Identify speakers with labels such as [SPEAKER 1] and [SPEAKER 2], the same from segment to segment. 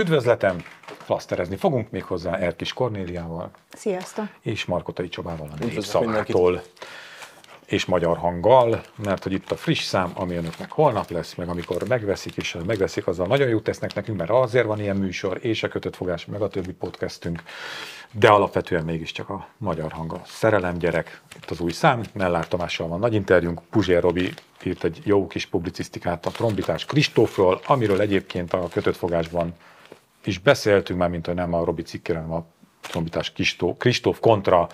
[SPEAKER 1] Üdvözletem! Flaszterezni fogunk még hozzá Erkis Kornéliával.
[SPEAKER 2] Sziasztok!
[SPEAKER 1] és Markotai Csobával a Népszavától. és magyar hanggal, mert hogy itt a friss szám, ami önöknek holnap lesz, meg amikor megveszik, és megveszik, azzal nagyon jót tesznek nekünk, mert azért van ilyen műsor, és a kötött fogás, meg a többi podcastünk, de alapvetően mégiscsak a magyar hang a szerelem gyerek, itt az új szám, Mellár Tamással van nagy interjúnk, Puzsér Robi írt egy jó kis publicisztikát a trombitás Kristófról, amiről egyébként a kötött fogásban is beszéltünk már, mint hogy nem a Robi cikkére, hanem a trombitás Kristóf, kontra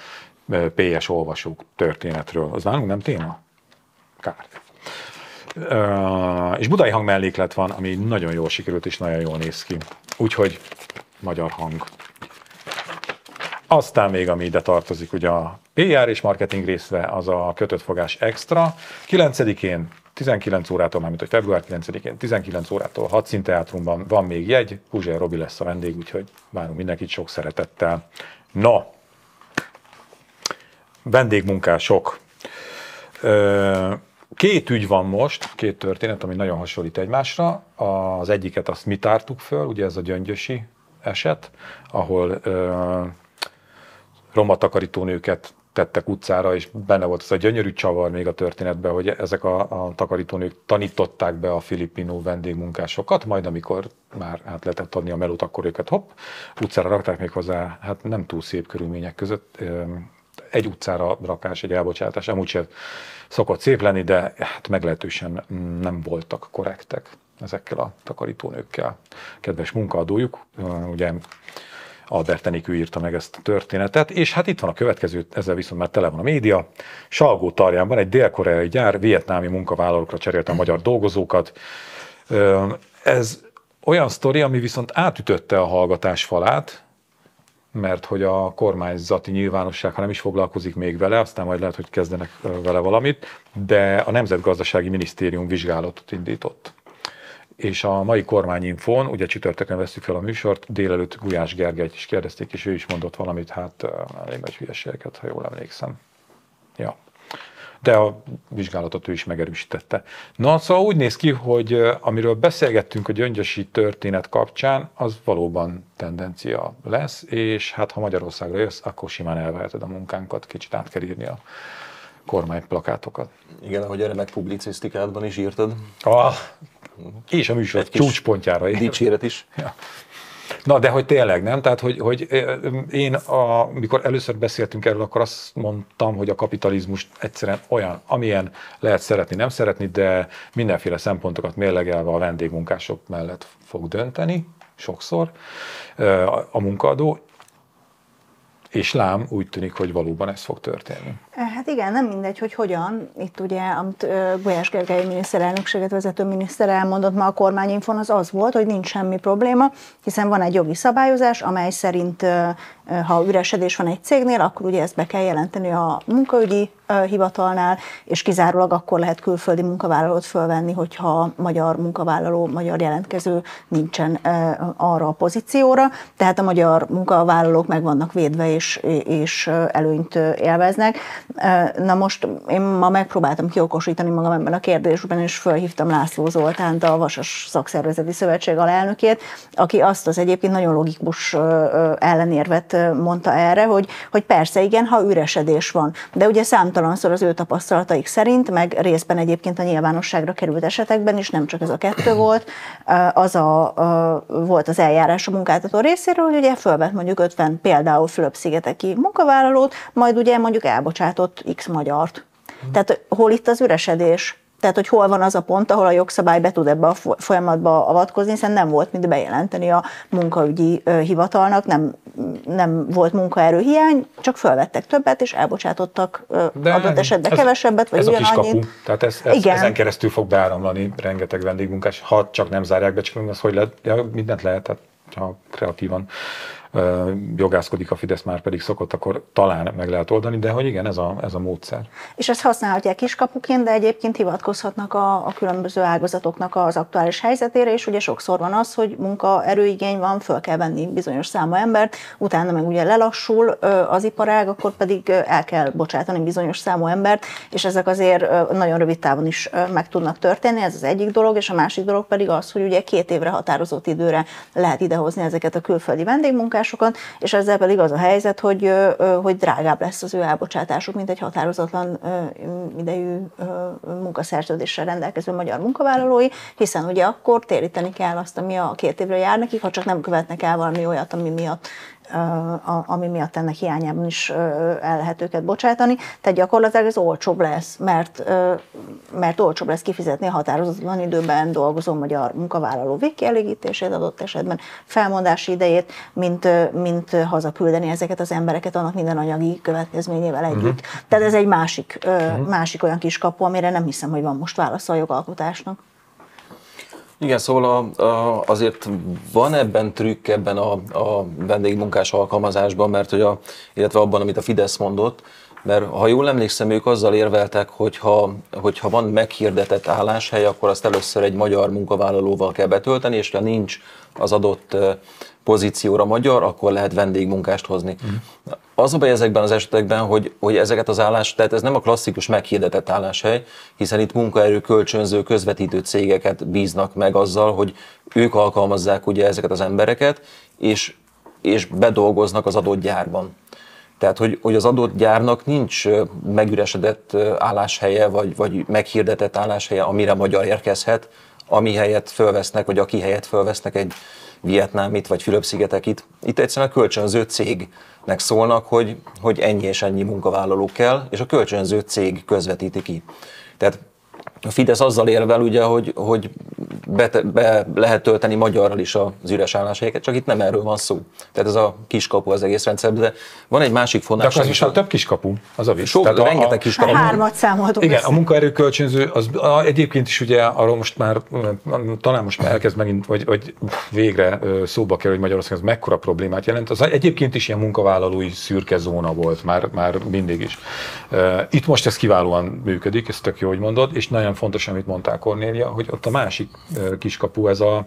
[SPEAKER 1] PS olvasók történetről. Az nálunk nem téma? Kár. És budai hang melléklet van, ami nagyon jól sikerült és nagyon jól néz ki. Úgyhogy magyar hang. Aztán még, ami ide tartozik, ugye a PR és marketing részre, az a kötött fogás extra. 9-én 19 órától, mármint hogy február 9-én 19 órától Hadszín Teátrumban van még jegy, Puzsér Robi lesz a vendég, úgyhogy várunk mindenkit sok szeretettel. No, vendégmunkások. Két ügy van most, két történet, ami nagyon hasonlít egymásra. Az egyiket azt mi tártuk föl, ugye ez a gyöngyösi eset, ahol roma takarítónőket tettek utcára, és benne volt az a gyönyörű csavar még a történetben, hogy ezek a, a takarítónők tanították be a filipinó vendégmunkásokat, majd amikor már át lehetett adni a melót, akkor őket hopp, utcára rakták még hozzá, hát nem túl szép körülmények között, egy utcára rakás, egy elbocsátás, amúgy sem szokott szép lenni, de hát meglehetősen mm, nem voltak korrektek ezekkel a takarítónőkkel. Kedves munkaadójuk, ugye Albert Enikő írta meg ezt a történetet, és hát itt van a következő, ezzel viszont már tele van a média. Salgó Tarjánban egy dél-koreai gyár vietnámi munkavállalókra cserélte a magyar dolgozókat. Ez olyan sztori, ami viszont átütötte a hallgatás falát, mert hogy a kormányzati nyilvánosság, ha nem is foglalkozik még vele, aztán majd lehet, hogy kezdenek vele valamit, de a Nemzetgazdasági Minisztérium vizsgálatot indított. És a mai kormányinfón, ugye csütörtökön veszük fel a műsort, délelőtt Gulyás Gergelyt is kérdezték, és ő is mondott valamit, hát elég nagy hülyeségeket, ha jól emlékszem. Ja. De a vizsgálatot ő is megerősítette. Na, szóval úgy néz ki, hogy amiről beszélgettünk a gyöngyösi történet kapcsán, az valóban tendencia lesz, és hát ha Magyarországra jössz, akkor simán elveheted a munkánkat, kicsit át kell írni a kormányplakátokat.
[SPEAKER 3] Igen, ahogy erre meg publicisztikádban is írtad.
[SPEAKER 1] Ah, és a műsor
[SPEAKER 3] Egy
[SPEAKER 1] csúcspontjára ér.
[SPEAKER 3] Dicséret is.
[SPEAKER 1] Ja. Na, de hogy tényleg nem? Tehát, hogy, hogy én, a, mikor először beszéltünk erről, akkor azt mondtam, hogy a kapitalizmus egyszerűen olyan, amilyen lehet szeretni, nem szeretni, de mindenféle szempontokat mérlegelve a vendégmunkások mellett fog dönteni, sokszor a munkaadó, és lám úgy tűnik, hogy valóban ez fog történni.
[SPEAKER 2] Hát igen, nem mindegy, hogy hogyan. Itt ugye, amit Gulyás Gergely miniszterelnökséget vezető miniszter elmondott ma a kormányinfon, az az volt, hogy nincs semmi probléma, hiszen van egy jogi szabályozás, amely szerint ha üresedés van egy cégnél, akkor ugye ezt be kell jelenteni a munkaügyi hivatalnál, és kizárólag akkor lehet külföldi munkavállalót fölvenni, hogyha magyar munkavállaló, magyar jelentkező nincsen arra a pozícióra. Tehát a magyar munkavállalók meg vannak védve és, és előnyt élveznek. Na most én ma megpróbáltam kiokosítani magam ebben a kérdésben, és felhívtam László Zoltánt, a Vasas Szakszervezeti Szövetség alelnökét, aki azt az egyébként nagyon logikus ellenérvet mondta erre, hogy, hogy persze igen, ha üresedés van. De ugye számtalanszor az ő tapasztalataik szerint, meg részben egyébként a nyilvánosságra került esetekben is, nem csak ez a kettő volt, az a, ö, volt az eljárás a munkáltató részéről, hogy ugye fölvett mondjuk 50 például Fülöp-szigeteki munkavállalót, majd ugye mondjuk elbocsátott X magyart. Tehát hol itt az üresedés? Tehát, hogy hol van az a pont, ahol a jogszabály be tud ebbe a fo- folyamatba avatkozni, hiszen nem volt mit bejelenteni a munkaügyi hivatalnak, nem, nem volt munkaerőhiány, csak fölvettek többet, és elbocsátottak ö, adott esetben
[SPEAKER 1] ez-
[SPEAKER 2] kevesebbet, vagy
[SPEAKER 1] ez a kis
[SPEAKER 2] ugyanannyit.
[SPEAKER 1] kapu, tehát ez, ez,
[SPEAKER 2] Igen.
[SPEAKER 1] ezen keresztül fog beáramlani rengeteg vendégmunkás, ha csak nem zárják be, csak az hogy lehet, ja, mindent lehet, tehát ha kreatívan jogászkodik a Fidesz, már pedig szokott, akkor talán meg lehet oldani, de hogy igen, ez a, ez a módszer.
[SPEAKER 2] És ezt használhatják kiskapuként, de egyébként hivatkozhatnak a, a különböző ágazatoknak az aktuális helyzetére, és ugye sokszor van az, hogy munkaerőigény van, föl kell venni bizonyos számú embert, utána meg ugye lelassul az iparág, akkor pedig el kell bocsátani bizonyos számú embert, és ezek azért nagyon rövid távon is meg tudnak történni, ez az egyik dolog, és a másik dolog pedig az, hogy ugye két évre határozott időre lehet idehozni ezeket a külföldi vendégmunkásokat, és ezzel pedig az a helyzet, hogy, hogy drágább lesz az ő elbocsátásuk, mint egy határozatlan idejű munkaszerződéssel rendelkező magyar munkavállalói, hiszen ugye akkor téríteni kell azt, ami a két évre jár nekik, ha csak nem követnek el valami olyat, ami miatt ami miatt ennek hiányában is el lehet őket bocsátani. Tehát gyakorlatilag ez olcsóbb lesz, mert, mert olcsóbb lesz kifizetni a határozatlan időben dolgozó magyar munkavállaló végkielégítését adott esetben, felmondási idejét, mint, mint hazaküldeni ezeket az embereket annak minden anyagi következményével együtt. Uh-huh. Tehát ez egy másik, uh-huh. másik olyan kis kapu, amire nem hiszem, hogy van most válasz a jogalkotásnak.
[SPEAKER 3] Igen, szóval a, a, azért van ebben trükk ebben a, a vendégmunkás alkalmazásban, mert hogy a, illetve abban, amit a Fidesz mondott, mert ha jól emlékszem, ők azzal érveltek, hogy ha, hogyha van meghirdetett álláshely, akkor azt először egy magyar munkavállalóval kell betölteni, és ha nincs az adott pozícióra magyar, akkor lehet vendégmunkást hozni. Uh-huh. Az a baj ezekben az esetekben, hogy, hogy ezeket az állás, tehát ez nem a klasszikus meghirdetett álláshely, hiszen itt munkaerő kölcsönző, közvetítő cégeket bíznak meg azzal, hogy ők alkalmazzák ugye ezeket az embereket, és, és bedolgoznak az adott gyárban. Tehát, hogy, hogy az adott gyárnak nincs megüresedett álláshelye, vagy, vagy meghirdetett álláshelye, amire magyar érkezhet, ami helyet fölvesznek, vagy aki helyet fölvesznek egy vietnámit, vagy Fülöp-szigetekit. Itt egyszerűen a kölcsönző cégnek szólnak, hogy, hogy ennyi és ennyi munkavállaló kell, és a kölcsönző cég közvetíti ki. Tehát a Fidesz azzal érvel, ugye, hogy, hogy be, be lehet tölteni magyarral is az üres álláshelyeket, csak itt nem erről van szó. Tehát ez a kiskapu az egész rendszerben, de van egy másik fontos.
[SPEAKER 1] De akkor is a... több kiskapu, az a vicc.
[SPEAKER 3] Sok, Tehát rengeteg a, kiskapu.
[SPEAKER 2] Hármat számoltunk.
[SPEAKER 1] Igen, a munkaerő kölcsönző, az a, egyébként is ugye arról most már, talán most már elkezd megint, vagy, vagy végre szóba kell, hogy Magyarország az mekkora problémát jelent. Az egyébként is ilyen munkavállalói szürke zóna volt már, már mindig is. Itt most ez kiválóan működik, ez tök jó, hogy mondod, és nagyon fontos, amit mondták Kornélia, hogy ott a másik kiskapu ez a,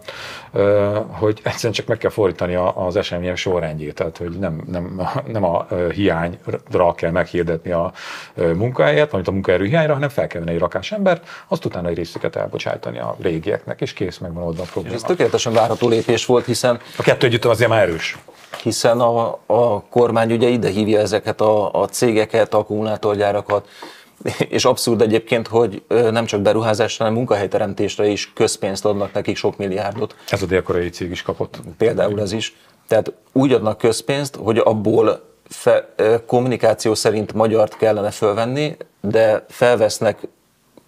[SPEAKER 1] hogy egyszerűen csak meg kell fordítani az események sorrendjét, tehát hogy nem, nem, nem a hiányra kell meghirdetni a munkahelyet, vagy a munkaerő hiányra, hanem fel kell venni egy rakás embert, azt utána egy részüket elbocsátani a régieknek, és kész, meg van oldva a probléma.
[SPEAKER 3] Ez tökéletesen várható lépés volt, hiszen...
[SPEAKER 1] A kettő együtt azért már erős
[SPEAKER 3] hiszen a, a kormány ugye ide hívja ezeket a, a cégeket, akkumulátorgyárakat, és abszurd egyébként, hogy nem csak beruházásra, hanem munkahelyteremtésre is közpénzt adnak nekik sok milliárdot.
[SPEAKER 1] Ez a dél cég is kapott.
[SPEAKER 3] Például ez is. Tehát úgy adnak közpénzt, hogy abból fe, kommunikáció szerint magyart kellene fölvenni, de felvesznek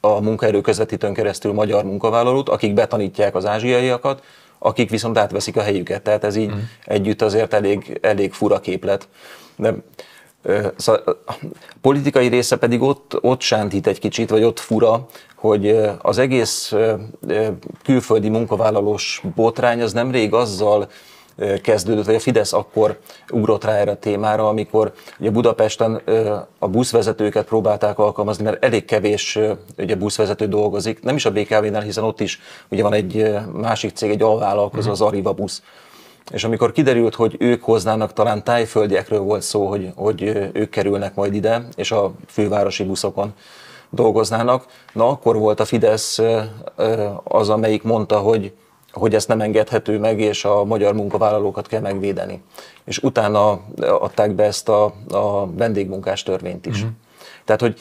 [SPEAKER 3] a munkaerő közvetítőn keresztül magyar munkavállalót, akik betanítják az ázsiaiakat, akik viszont átveszik a helyüket. Tehát ez így mm. együtt azért elég, elég fura képlet. De Szóval a politikai része pedig ott, ott sántít egy kicsit, vagy ott fura, hogy az egész külföldi munkavállalós botrány az nemrég azzal kezdődött, vagy a Fidesz akkor ugrott rá erre a témára, amikor ugye Budapesten a buszvezetőket próbálták alkalmazni, mert elég kevés ugye buszvezető dolgozik, nem is a BKV-nál, hiszen ott is ugye van egy másik cég, egy alvállalkozó, az Arriva busz és amikor kiderült, hogy ők hoznának, talán tájföldiekről volt szó, hogy, hogy ők kerülnek majd ide, és a fővárosi buszokon dolgoznának, na akkor volt a Fidesz az, amelyik mondta, hogy, hogy ezt nem engedhető meg, és a magyar munkavállalókat kell megvédeni. És utána adták be ezt a, a vendégmunkás törvényt is. Mm-hmm. Tehát, hogy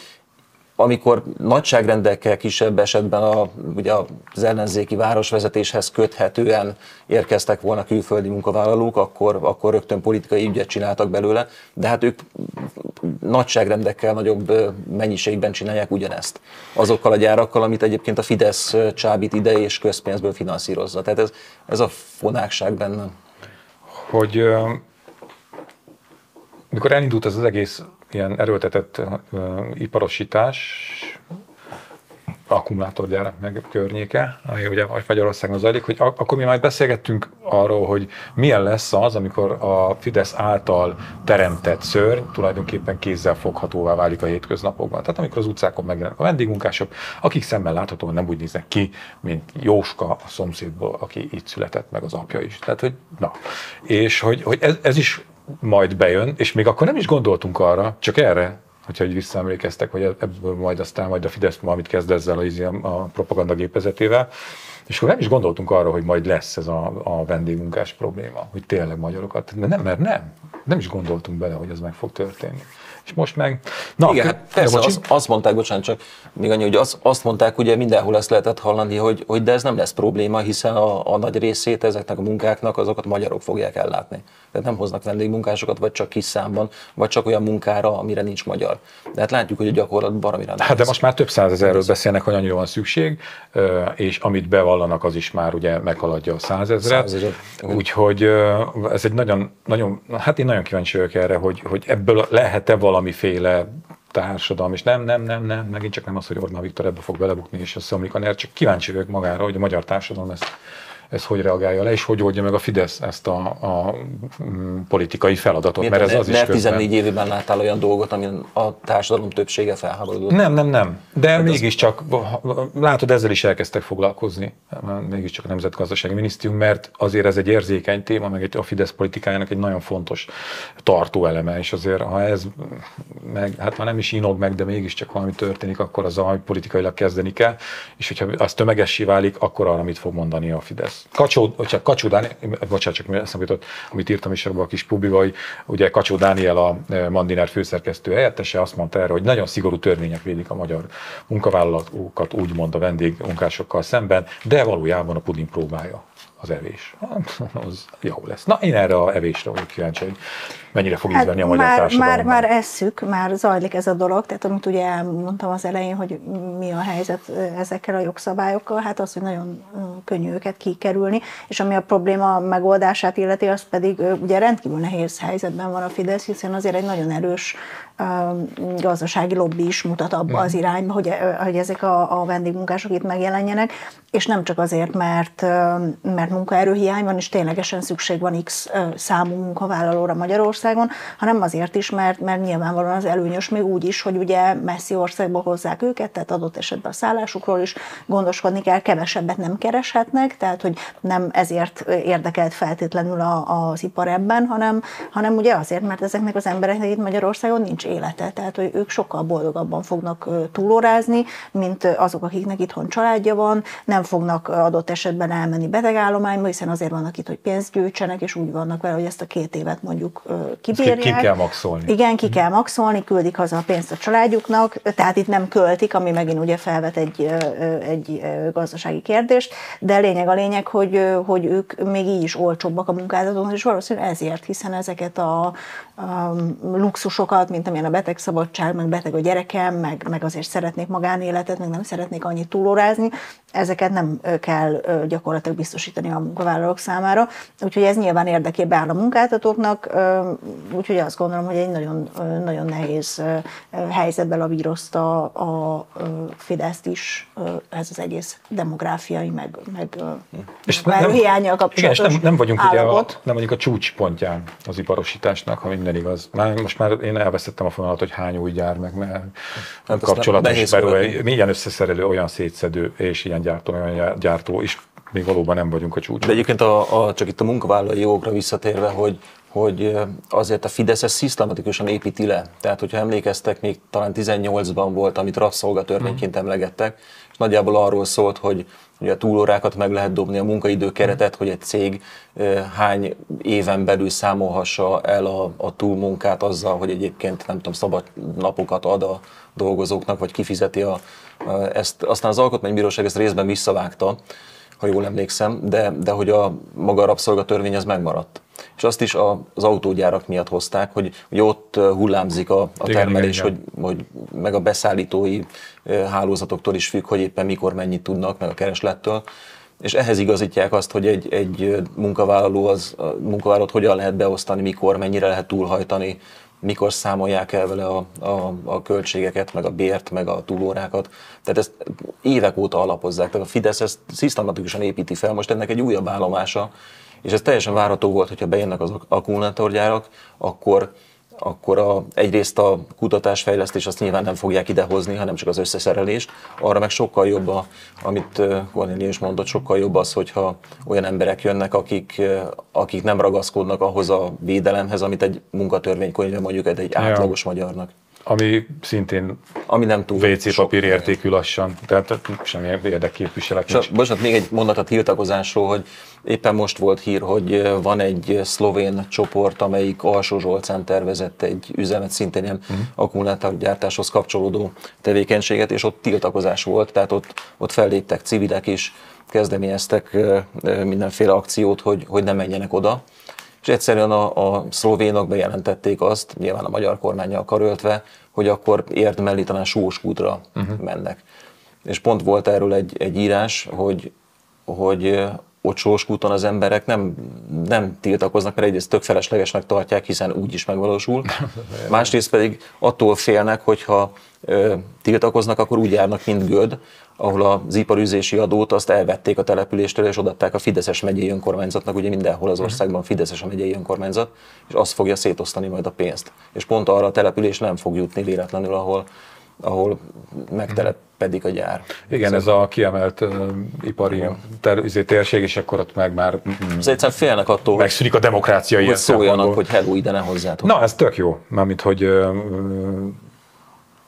[SPEAKER 3] amikor nagyságrendekkel kisebb esetben a, ugye az ellenzéki városvezetéshez köthetően érkeztek volna külföldi munkavállalók, akkor, akkor rögtön politikai ügyet csináltak belőle, de hát ők nagyságrendekkel nagyobb mennyiségben csinálják ugyanezt. Azokkal a gyárakkal, amit egyébként a Fidesz csábít ide és közpénzből finanszírozza. Tehát ez, ez a fonákság benne.
[SPEAKER 1] Hogy mikor elindult ez az egész erőltetett uh, iparosítás, akkumulátorgyárak meg környéke, ami ugye Magyarországon zajlik, hogy ak- akkor mi majd beszélgettünk arról, hogy milyen lesz az, amikor a Fidesz által teremtett szörny tulajdonképpen kézzel foghatóvá válik a hétköznapokban. Tehát amikor az utcákon megjelennek a vendégmunkások, akik szemben láthatóan nem úgy néznek ki, mint Jóska a szomszédból, aki itt született, meg az apja is. Tehát, hogy na. És hogy, hogy ez, ez is majd bejön, és még akkor nem is gondoltunk arra, csak erre, hogyha így visszaemlékeztek, hogy ebből majd aztán majd a Fidesz valamit kezd ezzel a, a propaganda gépezetével, és akkor nem is gondoltunk arra, hogy majd lesz ez a, a vendégmunkás probléma, hogy tényleg magyarokat, de nem, mert nem, nem is gondoltunk bele, hogy ez meg fog történni. És most meg...
[SPEAKER 3] Na, Igen, hát persze, az, azt mondták, bocsánat, csak még annyi, hogy az, azt mondták, ugye mindenhol ezt lehetett hallani, hogy, hogy de ez nem lesz probléma, hiszen a, a nagy részét ezeknek a munkáknak azokat magyarok fogják ellátni. Tehát nem hoznak vendégmunkásokat, vagy csak kis számban, vagy csak olyan munkára, amire nincs magyar. De hát látjuk, hogy a gyakorlat baromira
[SPEAKER 1] Hát de most már több százezerről beszélnek, hogy annyira van szükség, és amit bevallanak, az is már ugye meghaladja a százezret. Úgyhogy ez egy nagyon, nagyon, hát én nagyon kíváncsi vagyok erre, hogy, hogy ebből lehet-e valamiféle társadalom, és nem, nem, nem, nem, megint csak nem az, hogy Orbán Viktor ebbe fog belebukni, és összeomlik a NER, csak kíváncsi vagyok magára, hogy a magyar társadalom ezt ez hogy reagálja le, és hogy oldja meg a Fidesz ezt a, a mm, politikai feladatot,
[SPEAKER 3] Miért mert ez az is 14 évében láttál olyan dolgot, amin a társadalom többsége felháborodott?
[SPEAKER 1] Nem, nem, nem. De hát mégiscsak, látod, ezzel is elkezdtek foglalkozni, mégiscsak a Nemzetgazdasági Minisztérium, mert azért ez egy érzékeny téma, meg egy, a Fidesz politikájának egy nagyon fontos tartó eleme, és azért, ha ez meg, hát ha nem is inog meg, de mégiscsak valami történik, akkor az a politikailag kezdeni kell, és hogyha az tömegessé válik, akkor arra mit fog mondani a Fidesz. Kacsó, csak Kacsó Dániel, bocsánat, csak eszembe jutott, amit írtam is abban a kis pubiba, hogy ugye Kacsó Dániel a e, Mandiner főszerkesztő helyettese azt mondta erre, hogy nagyon szigorú törvények védik a magyar munkavállalókat, úgymond a vendégmunkásokkal szemben, de valójában a puding próbálja az evés. Az jó lesz. Na, én erre a evésre vagyok kíváncsi, hogy mennyire fog hát ízleni a magyar
[SPEAKER 2] már, Már, már esszük, már zajlik ez a dolog, tehát amit ugye elmondtam az elején, hogy mi a helyzet ezekkel a jogszabályokkal, hát az, hogy nagyon könnyű őket kikerülni, és ami a probléma megoldását illeti, az pedig ugye rendkívül nehéz helyzetben van a Fidesz, hiszen azért egy nagyon erős gazdasági lobby is mutat abba az irányba, hogy, hogy ezek a, a vendégmunkások itt megjelenjenek, és nem csak azért, mert, mert munkaerőhiány van, és ténylegesen szükség van X számú munkavállalóra Magyarországon, hanem azért is, mert, mert nyilvánvalóan az előnyös még úgy is, hogy ugye messzi országból hozzák őket, tehát adott esetben a szállásukról is gondoskodni kell, kevesebbet nem kereshetnek, tehát hogy nem ezért érdekelt feltétlenül a, az ipar ebben, hanem, hanem ugye azért, mert ezeknek az embereknek itt Magyarországon nincs élete, tehát hogy ők sokkal boldogabban fognak túlórázni, mint azok, akiknek itthon családja van, nem fognak adott esetben elmenni betegállományba, hiszen azért vannak itt, hogy pénzt gyűjtsenek, és úgy vannak vele, hogy ezt a két évet mondjuk kibírják.
[SPEAKER 1] Ki, ki kell maxolni.
[SPEAKER 2] Igen, ki kell maxolni, küldik haza a pénzt a családjuknak, tehát itt nem költik, ami megint ugye felvet egy, egy gazdasági kérdést, de lényeg a lényeg, hogy, hogy ők még így is olcsóbbak a munkáltatók, és valószínűleg ezért, hiszen ezeket a, a luxusokat, mint amilyen a betegszabadság, meg beteg a gyerekem, meg, meg azért szeretnék magánéletet, meg nem szeretnék annyit túlórázni, ezeket nem kell gyakorlatilag biztosítani a munkavállalók számára. Úgyhogy ez nyilván érdekében áll a munkáltatóknak, úgyhogy azt gondolom, hogy egy nagyon, nagyon nehéz helyzetben lavírozta a Fideszt is ez az egész demográfiai, meg, meg
[SPEAKER 1] és nem, hiányjal kapcsolatos igen, és nem, nem vagyunk ugye a, nem vagyunk a csúcspontján az iparosításnak, ha minden igaz. Már, most már én elvesztettem a fonalat, hogy hány új gyár, meg mert hát kapcsolatos belőle, milyen összeszerelő, olyan szétszedő és ilyen gyártó, olyan gyártó is még valóban nem vagyunk a csúcson.
[SPEAKER 3] De egyébként a, a, csak itt a munkavállalói jogokra visszatérve, hogy, hogy azért a Fidesz ezt szisztematikusan építi le. Tehát, hogyha emlékeztek, még talán 18-ban volt, amit rabszolgatörvényként emlegettek, és nagyjából arról szólt, hogy ugye a túlórákat meg lehet dobni, a munkaidő keretet, hogy egy cég hány éven belül számolhassa el a, a túlmunkát azzal, hogy egyébként nem tudom, szabad napokat ad a dolgozóknak, vagy kifizeti a, a ezt. Aztán az Alkotmánybíróság ezt részben visszavágta, ha jól emlékszem, de, de hogy a maga a rabszolgatörvény ez megmaradt. És azt is az autógyárak miatt hozták, hogy, hogy ott hullámzik a, a termelés, igen, igen. Hogy, hogy meg a beszállítói hálózatoktól is függ, hogy éppen mikor mennyit tudnak, meg a kereslettől. És ehhez igazítják azt, hogy egy, egy munkavállaló az, a munkavállalót hogyan lehet beosztani, mikor, mennyire lehet túlhajtani, mikor számolják el vele a, a, a költségeket, meg a bért, meg a túlórákat. Tehát ezt évek óta alapozzák. Tehát a Fidesz ezt szisztematikusan építi fel, most ennek egy újabb állomása, és ez teljesen várható volt, hogyha bejönnek az akkumulátorgyárak, akkor akkor a, egyrészt a kutatásfejlesztés azt nyilván nem fogják idehozni, hanem csak az összeszerelést. Arra meg sokkal jobb, a, amit Cornélia is mondott, sokkal jobb az, hogyha olyan emberek jönnek, akik, akik nem ragaszkodnak ahhoz a védelemhez, amit egy munkatörvénykönyve mondjuk egy, egy átlagos ja. magyarnak.
[SPEAKER 1] Ami szintén
[SPEAKER 3] ami nem túl
[SPEAKER 1] WC papír értékű lassan, tehát semmi érdekképviselet
[SPEAKER 3] nincs. Bocsánat, még egy mondat a tiltakozásról, hogy éppen most volt hír, hogy van egy szlovén csoport, amelyik Alsó Zsolcán tervezett egy üzemet, szintén ilyen uh-huh. akkumulátorgyártáshoz kapcsolódó tevékenységet, és ott tiltakozás volt, tehát ott, ott felléptek civilek is, kezdeményeztek mindenféle akciót, hogy, hogy ne menjenek oda és egyszerűen a, a szlovénok bejelentették azt, nyilván a magyar kormányjal karöltve, hogy akkor érdemeli talán Sóskútra uh-huh. mennek. És pont volt erről egy, egy írás, hogy, hogy ott Sóskúton az emberek nem, nem tiltakoznak, mert egyrészt tök feleslegesnek tartják, hiszen úgy is megvalósul. Másrészt pedig attól félnek, hogyha ö, tiltakoznak, akkor úgy járnak, mint Göd, ahol az iparüzési adót azt elvették a településtől, és odatták a Fideszes megyei önkormányzatnak, ugye mindenhol az országban Fideszes a megyei önkormányzat, és azt fogja szétosztani majd a pénzt. És pont arra a település nem fog jutni véletlenül, ahol, ahol megtelepedik a gyár.
[SPEAKER 1] Igen, ez a kiemelt uh, ipari ter, izé, térség, és akkor ott meg már
[SPEAKER 3] mm, egyszerűen félnek attól,
[SPEAKER 1] megszűnik a demokrácia.
[SPEAKER 3] Hogy szóljanak, hogy hello, ide ne hozzátok.
[SPEAKER 1] Na, ez tök jó, mármint, hogy uh,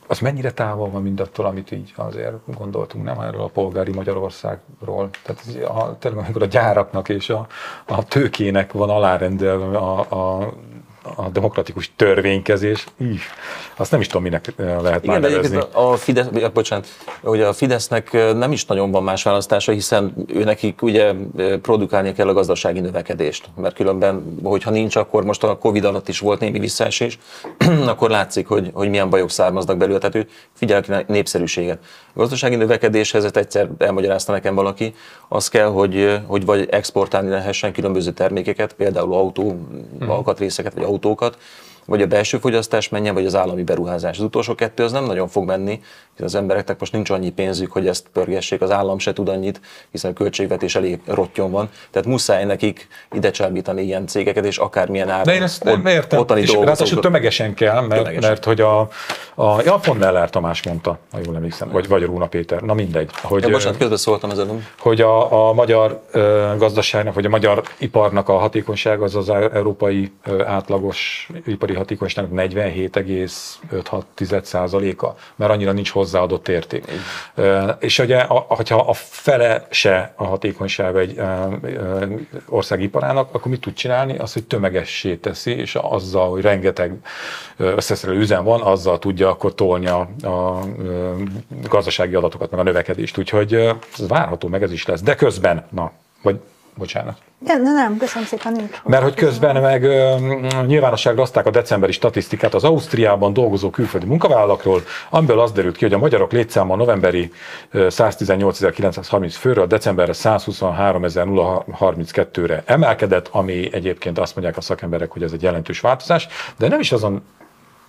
[SPEAKER 1] az mennyire távol van mindattól, amit így azért gondoltunk, nem erről a polgári Magyarországról. Tehát a, tényleg, amikor a gyáraknak és a, a tőkének van alárendelve a, a a demokratikus törvénykezés, így, azt nem is tudom, minek eh, lehet Igen, már nevezni.
[SPEAKER 3] A Fidesz, bocsánat, ugye a Fidesznek eh, nem is nagyon van más választása, hiszen ő nekik ugye eh, produkálni kell a gazdasági növekedést, mert különben, hogyha nincs, akkor most a Covid alatt is volt némi visszaesés, akkor látszik, hogy, hogy milyen bajok származnak belőle, tehát ő figyel ki népszerűséget. A gazdasági növekedéshez, ezt egyszer elmagyarázta nekem valaki, az kell, hogy, hogy vagy exportálni lehessen különböző termékeket, például autó, hmm. alkatrészeket, vagy autókat, vagy a belső fogyasztás menjen, vagy az állami beruházás. Az utolsó kettő az nem nagyon fog menni, hiszen az embereknek most nincs annyi pénzük, hogy ezt pörgessék, az állam se tud annyit, hiszen a költségvetés elég rottyon van. Tehát muszáj nekik ide csábítani ilyen cégeket, és akármilyen áron.
[SPEAKER 1] De én ezt nem értem, ottani és ráadásul tömegesen kell, mert, tömegesen. mert hogy a, a ja, pont Neller Tamás mondta, ha jól emlékszem, vagy, vagy Róna Péter, na mindegy.
[SPEAKER 3] Hogy, ja, bocsánat, közben szóltam ezen.
[SPEAKER 1] Hogy a, a magyar gazdaságnak, vagy a magyar iparnak a hatékonyság az az európai átlagos ipari hatékonyságnak 47,5-6 a mert annyira nincs hozzáadott érték. És ugye, hogyha a fele se a hatékonysága egy országiparának, akkor mit tud csinálni? Az, hogy tömegessé teszi, és azzal, hogy rengeteg összeszerelő üzem van, azzal tudja akkor tolni a, a gazdasági adatokat, meg a növekedést. Úgyhogy ez várható, meg ez is lesz. De közben, na, vagy bocsánat.
[SPEAKER 2] De, de nem, köszönöm szépen, nincs.
[SPEAKER 1] Mert hogy közben meg nyilvánosságra hozták a decemberi statisztikát az Ausztriában dolgozó külföldi munkavállalakról, amiből az derült ki, hogy a magyarok létszáma a novemberi 118.930 főről decemberre 123.032-re emelkedett, ami egyébként azt mondják a szakemberek, hogy ez egy jelentős változás, de nem is azon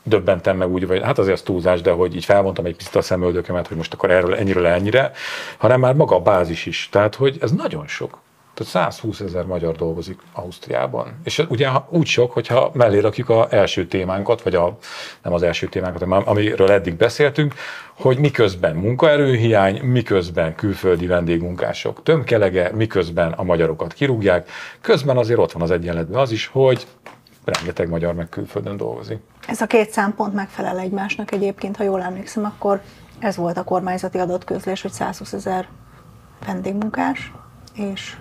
[SPEAKER 1] döbbentem meg úgy, vagy hát azért az túlzás, de hogy így felmondtam egy picit a szemöldökemet, hogy most akkor erről ennyiről ennyire, hanem már maga a bázis is. Tehát, hogy ez nagyon sok. Tehát 120 ezer magyar dolgozik Ausztriában. És ugye úgy sok, hogyha mellé rakjuk az első témánkat, vagy a, nem az első témánkat, hanem amiről eddig beszéltünk, hogy miközben munkaerőhiány, miközben külföldi vendégmunkások tömkelege, miközben a magyarokat kirúgják, közben azért ott van az egyenletben az is, hogy rengeteg magyar meg külföldön dolgozik.
[SPEAKER 2] Ez a két szempont megfelel egymásnak egyébként, ha jól emlékszem, akkor ez volt a kormányzati adatközlés, hogy 120 ezer vendégmunkás, és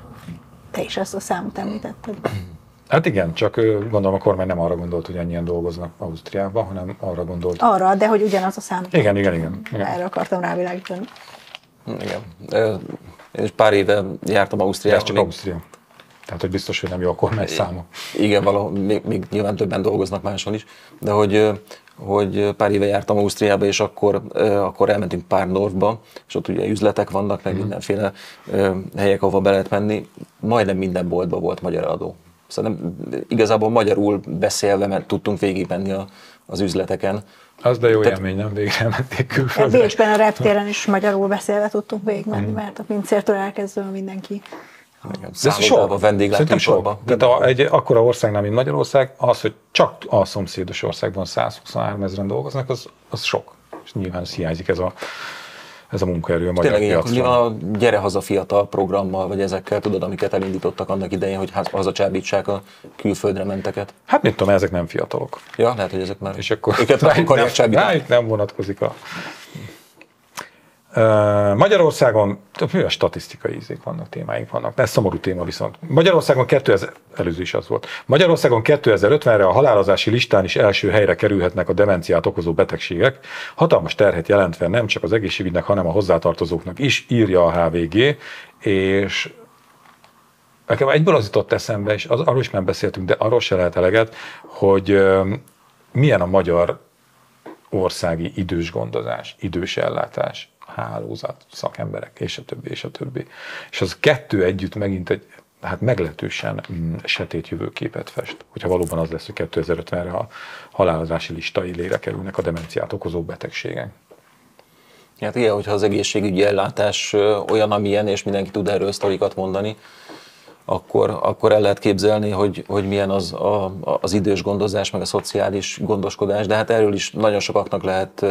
[SPEAKER 2] te is ezt a számot említetted.
[SPEAKER 1] Hát igen, csak gondolom a kormány nem arra gondolt, hogy ennyien dolgoznak Ausztriában, hanem arra gondolt.
[SPEAKER 2] Arra, de hogy ugyanaz a szám.
[SPEAKER 1] Igen, igen, igen. igen.
[SPEAKER 2] Erre akartam rávilágítani.
[SPEAKER 3] Igen. Én is pár éve jártam Ausztriában. Ez
[SPEAKER 1] csak még... Ausztria. Tehát, hogy biztos, hogy nem jó a kormány száma.
[SPEAKER 3] Igen, valahol, még, még nyilván többen dolgoznak máshol is, de hogy hogy pár éve jártam Ausztriába, és akkor, akkor elmentünk pár Northba, és ott ugye üzletek vannak, meg mhm. mindenféle helyek, ahova be lehet menni. Majdnem minden boltban volt magyar adó Szóval nem, igazából magyarul beszélve mert tudtunk végigmenni a, az üzleteken.
[SPEAKER 1] Az de jó Tehát, élmény, nem végre menték külföldre.
[SPEAKER 2] Bécsben a reptéren is magyarul beszélve tudtunk végigmenni, mm. mert a pincértől elkezdve mindenki
[SPEAKER 3] Szállodába, vendéglátósorba.
[SPEAKER 1] Tehát a, egy akkora országnál, mint Magyarország, az, hogy csak a szomszédos országban 123 ezeren dolgoznak, az, az sok. És nyilván ez hiányzik ez a, ez a munkaerő a magyar
[SPEAKER 3] Tényleg piacra. a Gyere haza fiatal programmal, vagy ezekkel, tudod, amiket elindítottak annak idején, hogy hazacsábítsák a külföldre menteket?
[SPEAKER 1] Hát mit tudom, ezek nem fiatalok.
[SPEAKER 3] Ja, lehet, hogy ezek már
[SPEAKER 1] és akkor őket rájuk nem, rájuk nem vonatkozik a Magyarországon a statisztikai ízék vannak, témáink vannak, ez szomorú téma viszont. Magyarországon 2000, előző is az volt. Magyarországon 2050-re a halálozási listán is első helyre kerülhetnek a demenciát okozó betegségek. Hatalmas terhet jelentve nem csak az egészségügynek, hanem a hozzátartozóknak is, írja a HVG, és nekem egyből az jutott eszembe, és az, arról is már beszéltünk, de arról se lehet eleget, hogy milyen a magyar országi idős gondozás, idős ellátás hálózat, szakemberek, és a többi, és a többi. És az kettő együtt megint egy hát meglehetősen mm, setét jövőképet fest, hogyha valóban az lesz, hogy 2050-re a halálozási lista élére kerülnek a demenciát okozó betegségek.
[SPEAKER 3] Hát igen, hogyha az egészségügyi ellátás olyan, amilyen, és mindenki tud erről sztorikat mondani, akkor, akkor el lehet képzelni, hogy, hogy milyen az a, az idős gondozás, meg a szociális gondoskodás, de hát erről is nagyon sokaknak lehet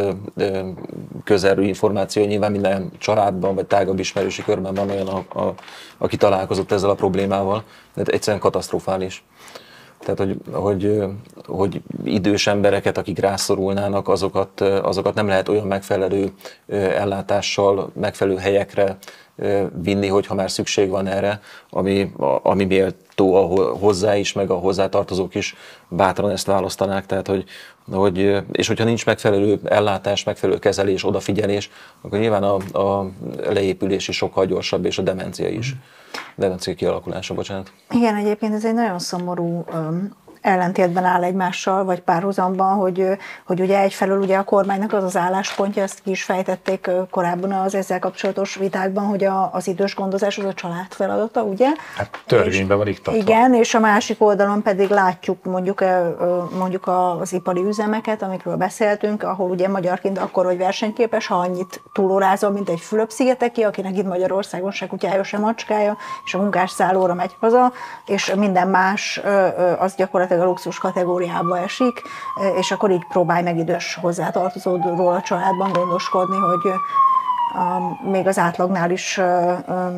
[SPEAKER 3] közelről információ, nyilván minden családban, vagy tágabb ismerősi körben van olyan, a, a, aki találkozott ezzel a problémával, de egyszerűen katasztrofális. Tehát, hogy, hogy, hogy idős embereket, akik rászorulnának, azokat, azokat nem lehet olyan megfelelő ellátással, megfelelő helyekre vinni, hogyha már szükség van erre, ami, ami méltó a hozzá is, meg a hozzátartozók is bátran ezt választanák. Tehát, hogy, hogy, és hogyha nincs megfelelő ellátás, megfelelő kezelés, odafigyelés, akkor nyilván a, a leépülés is sokkal gyorsabb, és a demencia is. Demencia kialakulása, bocsánat.
[SPEAKER 2] Igen, egyébként ez egy nagyon szomorú ellentétben áll egymással, vagy párhuzamban, hogy, hogy ugye egyfelől ugye a kormánynak az az álláspontja, ezt ki is fejtették korábban az ezzel kapcsolatos vitákban, hogy a, az idős gondozás az a család feladata, ugye?
[SPEAKER 1] Hát törvényben van iktatva.
[SPEAKER 2] Igen, és a másik oldalon pedig látjuk mondjuk, mondjuk az ipari üzemeket, amikről beszéltünk, ahol ugye magyarként akkor vagy versenyképes, ha annyit túlórázol, mint egy Fülöp-szigeteki, akinek itt Magyarországon se kutyája, se macskája, és a munkás szállóra megy haza, és minden más az gyakorlatilag gyakorlatilag a luxus kategóriába esik, és akkor így próbálj meg idős hozzátartozódról a családban gondoskodni, hogy még az átlagnál is,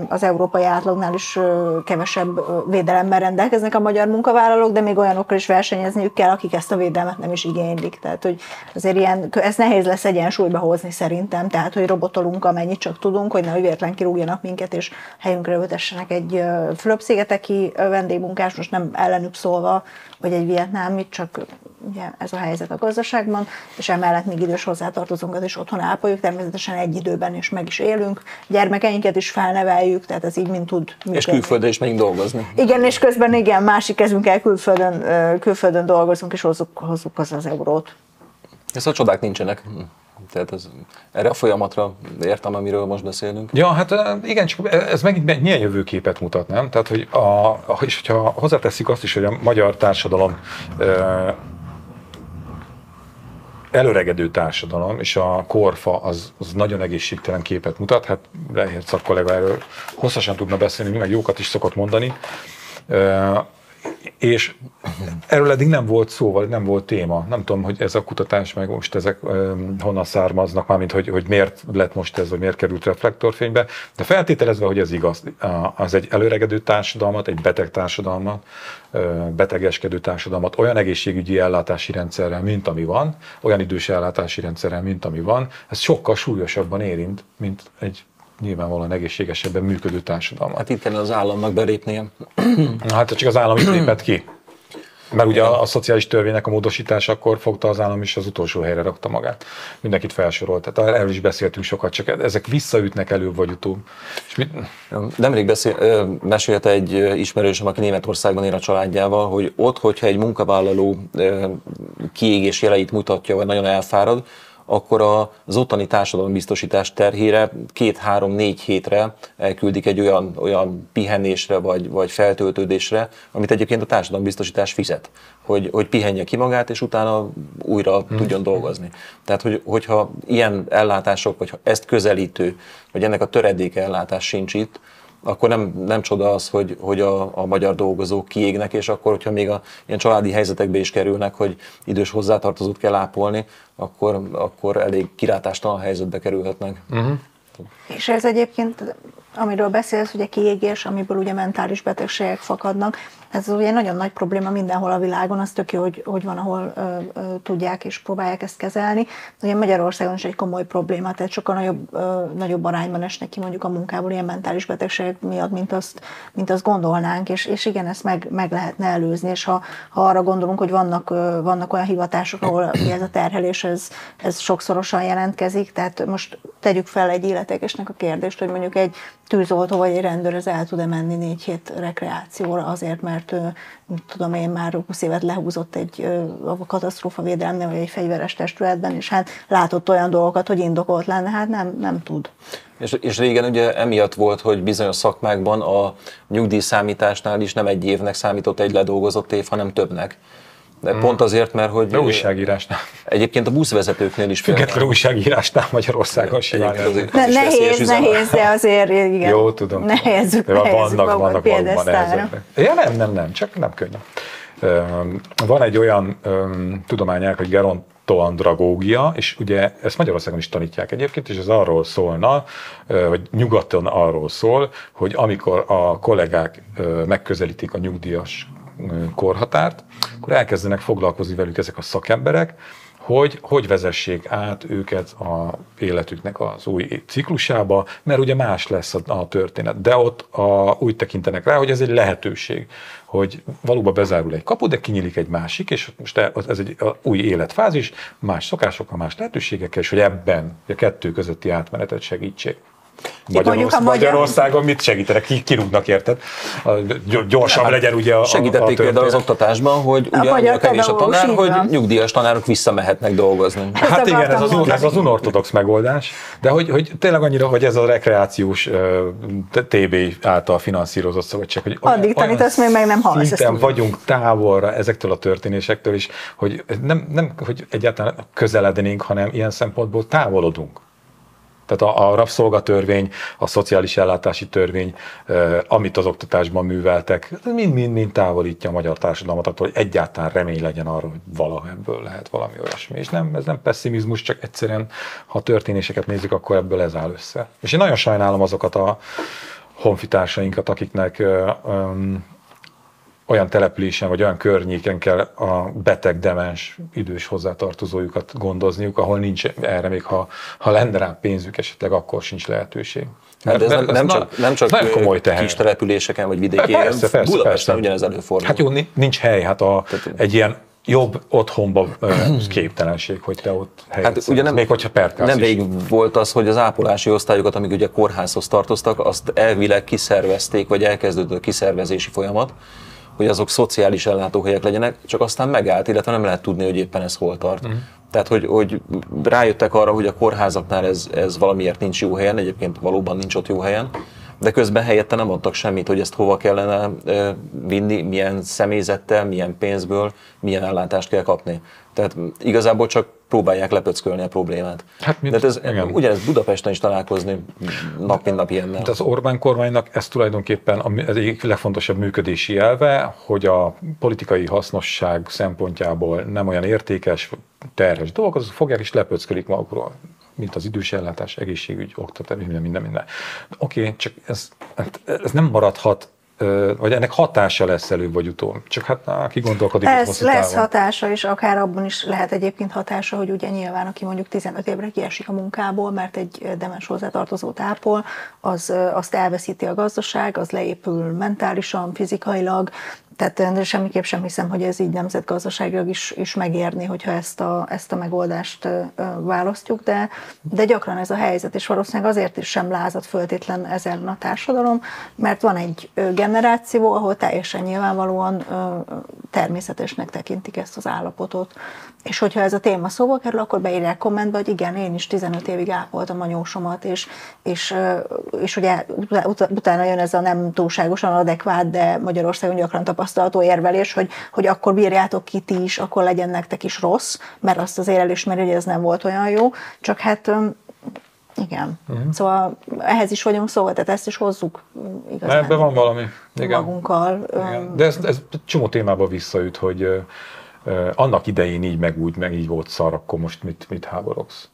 [SPEAKER 2] az európai átlagnál is kevesebb védelemmel rendelkeznek a magyar munkavállalók, de még olyanokkal is versenyezniük kell, akik ezt a védelmet nem is igénylik. Tehát, hogy azért ilyen, ez nehéz lesz egyensúlyba hozni szerintem, tehát, hogy robotolunk amennyit csak tudunk, hogy nehogy véletlen kirúgjanak minket, és helyünkre ültessenek egy Fülöp-szigeteki vendégmunkás, most nem ellenük szólva, vagy egy vietnámit, csak ugye ez a helyzet a gazdaságban, és emellett még idős hozzátartozónkat is otthon ápoljuk, természetesen egy időben is meg is élünk, gyermekeinket is felneveljük, tehát ez így mind tud
[SPEAKER 3] működni. És külföldön is megyünk dolgozni.
[SPEAKER 2] Igen, és közben igen, másik kezünkkel külföldön, külföldön dolgozunk, és hozzuk, hozzuk az az eurót.
[SPEAKER 3] Ez a csodák nincsenek. Tehát ez, erre a folyamatra értem, amiről most beszélünk.
[SPEAKER 1] Ja, hát igen, csak ez megint milyen jövőképet mutat, nem? Tehát, hogy a, és hogyha hozzáteszik azt is, hogy a magyar társadalom előregedő társadalom, és a korfa az, az nagyon egészségtelen képet mutat, hát Lehért szakkollega erről hosszasan tudna beszélni, meg jókat is szokott mondani, és erről eddig nem volt szó, vagy nem volt téma. Nem tudom, hogy ez a kutatás, meg most ezek honnan származnak, mármint hogy, hogy miért lett most ez, vagy miért került reflektorfénybe, de feltételezve, hogy ez igaz, az egy előregedő társadalmat, egy beteg társadalmat, betegeskedő társadalmat olyan egészségügyi ellátási rendszerrel, mint ami van, olyan idős ellátási rendszerrel, mint ami van, ez sokkal súlyosabban érint, mint egy nyilvánvalóan egészségesebben működő társadalmat.
[SPEAKER 3] Hát itt kellene az államnak belépnie.
[SPEAKER 1] Hát csak az állam is lépett ki. Mert ugye a, a szociális törvénynek a módosítás akkor fogta az állam is az utolsó helyre rakta magát. Mindenkit felsorolt. Tehát erről is beszéltünk sokat, csak ezek visszaütnek előbb vagy utóbb. És mit...
[SPEAKER 3] Nemrég beszél, mesélte egy ismerősöm, aki Németországban él a családjával, hogy ott, hogyha egy munkavállaló kiégés jeleit mutatja, vagy nagyon elfárad, akkor az ottani társadalombiztosítás terhére két-három-négy hétre elküldik egy olyan, olyan pihenésre vagy, vagy feltöltődésre, amit egyébként a társadalombiztosítás fizet, hogy, hogy pihenje ki magát, és utána újra hmm. tudjon dolgozni. Tehát, hogy, hogyha ilyen ellátások, vagy ezt közelítő, vagy ennek a töredéke ellátás sincs itt, akkor nem, nem csoda az, hogy, hogy a, a magyar dolgozók kiégnek, és akkor, hogyha még a ilyen családi helyzetekbe is kerülnek, hogy idős hozzátartozót kell ápolni, akkor, akkor elég kilátástalan helyzetbe kerülhetnek. Uh-huh.
[SPEAKER 2] És ez egyébként, amiről beszélsz, ugye kiégés, amiből ugye mentális betegségek fakadnak, ez ugye nagyon nagy probléma mindenhol a világon, az tök jó, hogy, hogy van, ahol ö, ö, tudják és próbálják ezt kezelni. Ugye Magyarországon is egy komoly probléma, tehát sokkal nagyobb, ö, nagyobb arányban esnek ki mondjuk a munkából ilyen mentális betegségek miatt, mint azt, mint azt gondolnánk, és, és igen, ezt meg, meg lehetne előzni, és ha, ha arra gondolunk, hogy vannak, ö, vannak olyan hivatások, ahol ez a terhelés ez, ez sokszorosan jelentkezik, tehát most tegyük fel egy illetékesnek a kérdést, hogy mondjuk egy tűzoltó vagy egy rendőr ez el tud-e menni négy hét rekreációra azért, mert tudom én már 20 évet lehúzott egy a katasztrófa védelemnél, vagy egy fegyveres testületben, és hát látott olyan dolgokat, hogy indokolt lenne, hát nem, nem tud.
[SPEAKER 3] És, és régen ugye emiatt volt, hogy bizonyos szakmákban a nyugdíjszámításnál is nem egy évnek számított egy ledolgozott év, hanem többnek. De hmm. pont azért, mert hogy...
[SPEAKER 1] De újságírásnál.
[SPEAKER 3] Egyébként a buszvezetőknél is.
[SPEAKER 1] Független újságírásnál Magyarországon simán.
[SPEAKER 2] Ne, nehéz, nehéz, de azért igen.
[SPEAKER 1] Jó, tudom.
[SPEAKER 2] Nehézzük, nehézzük
[SPEAKER 1] vannak, vannak valóban nehezebbek. Ja, nem, nem, nem, csak nem könnyű. Van egy olyan tudományák, hogy gerontoandragógia, és ugye ezt Magyarországon is tanítják egyébként, és ez arról szólna, vagy nyugaton arról szól, hogy amikor a kollégák megközelítik a nyugdíjas korhatárt, akkor elkezdenek foglalkozni velük ezek a szakemberek, hogy hogy vezessék át őket a életüknek az új ciklusába, mert ugye más lesz a, a történet. De ott a, úgy tekintenek rá, hogy ez egy lehetőség, hogy valóban bezárul egy kapu, de kinyílik egy másik, és most ez egy új életfázis, más szokásokkal, más lehetőségekkel, és hogy ebben a kettő közötti átmenetet segítsék. Magyarország, Magyarországon mit segítenek? Ki, kirúgnak, érted? Gyorsabb hát, legyen ugye a
[SPEAKER 3] Segítették a például az oktatásban, hogy ugye annyira kevés a tanár, hogy nyugdíjas tanárok visszamehetnek dolgozni.
[SPEAKER 1] Hát, hát igen, ez az, ez az unortodox megoldás, de hogy, hogy tényleg annyira, hogy ez a rekreációs uh, TB által finanszírozott szövetség, hogy
[SPEAKER 2] Addig tanítasz, még meg nem hallasz
[SPEAKER 1] Szinten vagyunk távolra ezektől a történésektől is, hogy nem, nem hogy egyáltalán közelednénk, hanem ilyen szempontból távolodunk. Tehát a, a rabszolgatörvény, a szociális ellátási törvény, amit az oktatásban műveltek, mind-mind távolítja a magyar társadalmat attól, hogy egyáltalán remény legyen arra, hogy valaha ebből lehet valami olyasmi. És nem, ez nem pessimizmus, csak egyszerűen, ha történéseket nézzük, akkor ebből ez áll össze. És én nagyon sajnálom azokat a honfitársainkat, akiknek olyan településen vagy olyan környéken kell a beteg, demens, idős hozzátartozójukat gondozniuk, ahol nincs erre még, ha, ha lenne rá pénzük esetleg, akkor sincs lehetőség.
[SPEAKER 3] Hát ez, ez nem, csak, nem csak nagyon komoly teher. kis településeken vagy vidéki
[SPEAKER 1] persze, persze, persze,
[SPEAKER 3] Budapesten ugyanez előfordul.
[SPEAKER 1] Hát jó, nincs hely, hát a, egy ilyen jobb otthonba képtelenség, hogy te ott helyet hát, ugye nem, még hogyha perkálsz
[SPEAKER 3] Nem végig volt az, hogy az ápolási osztályokat, amik ugye kórházhoz tartoztak, azt elvileg kiszervezték, vagy elkezdődött a kiszervezési folyamat, hogy azok szociális ellátóhelyek legyenek, csak aztán megállt, illetve nem lehet tudni, hogy éppen ez hol tart. Uh-huh. Tehát, hogy, hogy rájöttek arra, hogy a kórházaknál ez, ez valamiért nincs jó helyen, egyébként valóban nincs ott jó helyen, de közben helyette nem adtak semmit, hogy ezt hova kellene vinni, milyen személyzettel, milyen pénzből, milyen ellátást kell kapni. Tehát igazából csak próbálják lepöckölni a problémát. Hát, mint, De ez, igen. ugyanez Budapesten is találkozni nap mint nap ilyennel.
[SPEAKER 1] De az Orbán kormánynak ez tulajdonképpen az egyik legfontosabb működési elve, hogy a politikai hasznosság szempontjából nem olyan értékes, terhes dolgok, azok fogják és lepöckölik magukról mint az idős ellátás, egészségügy, oktatás, minden, minden, minden. Oké, okay, csak ez, hát ez nem maradhat vagy ennek hatása lesz előbb vagy utóbb. Csak hát aki gondolkodik,
[SPEAKER 2] Ez lesz távon. hatása, és akár abban is lehet egyébként hatása, hogy ugye nyilván, aki mondjuk 15 évre kiesik a munkából, mert egy demens hozzátartozó tápol, az azt elveszíti a gazdaság, az leépül mentálisan, fizikailag, tehát semmiképp sem hiszem, hogy ez így nemzetgazdaságilag is, is megérni, hogyha ezt a, ezt a megoldást választjuk, de, de gyakran ez a helyzet, és valószínűleg azért is sem lázadt föltétlen ezen a társadalom, mert van egy generáció, ahol teljesen nyilvánvalóan természetesnek tekintik ezt az állapotot. És hogyha ez a téma szóba kerül, akkor beírják kommentbe, hogy igen, én is 15 évig ápoltam a nyósomat, és, és, és ugye utána jön ez a nem túlságosan adekvát, de Magyarországon gyakran tapasztalható érvelés, hogy, hogy akkor bírjátok ki ti is, akkor legyen nektek is rossz, mert azt azért elismeri, hogy ez nem volt olyan jó, csak hát igen. Uh-huh. Szóval ehhez is vagyunk szóval, tehát ezt is hozzuk
[SPEAKER 1] igazán. Ebben van valami.
[SPEAKER 2] Igen. Magunkkal.
[SPEAKER 1] Igen. De ez, ez csomó témába visszaüt, hogy annak idején így, meg úgy, meg így volt szar, akkor most mit, mit háborogsz?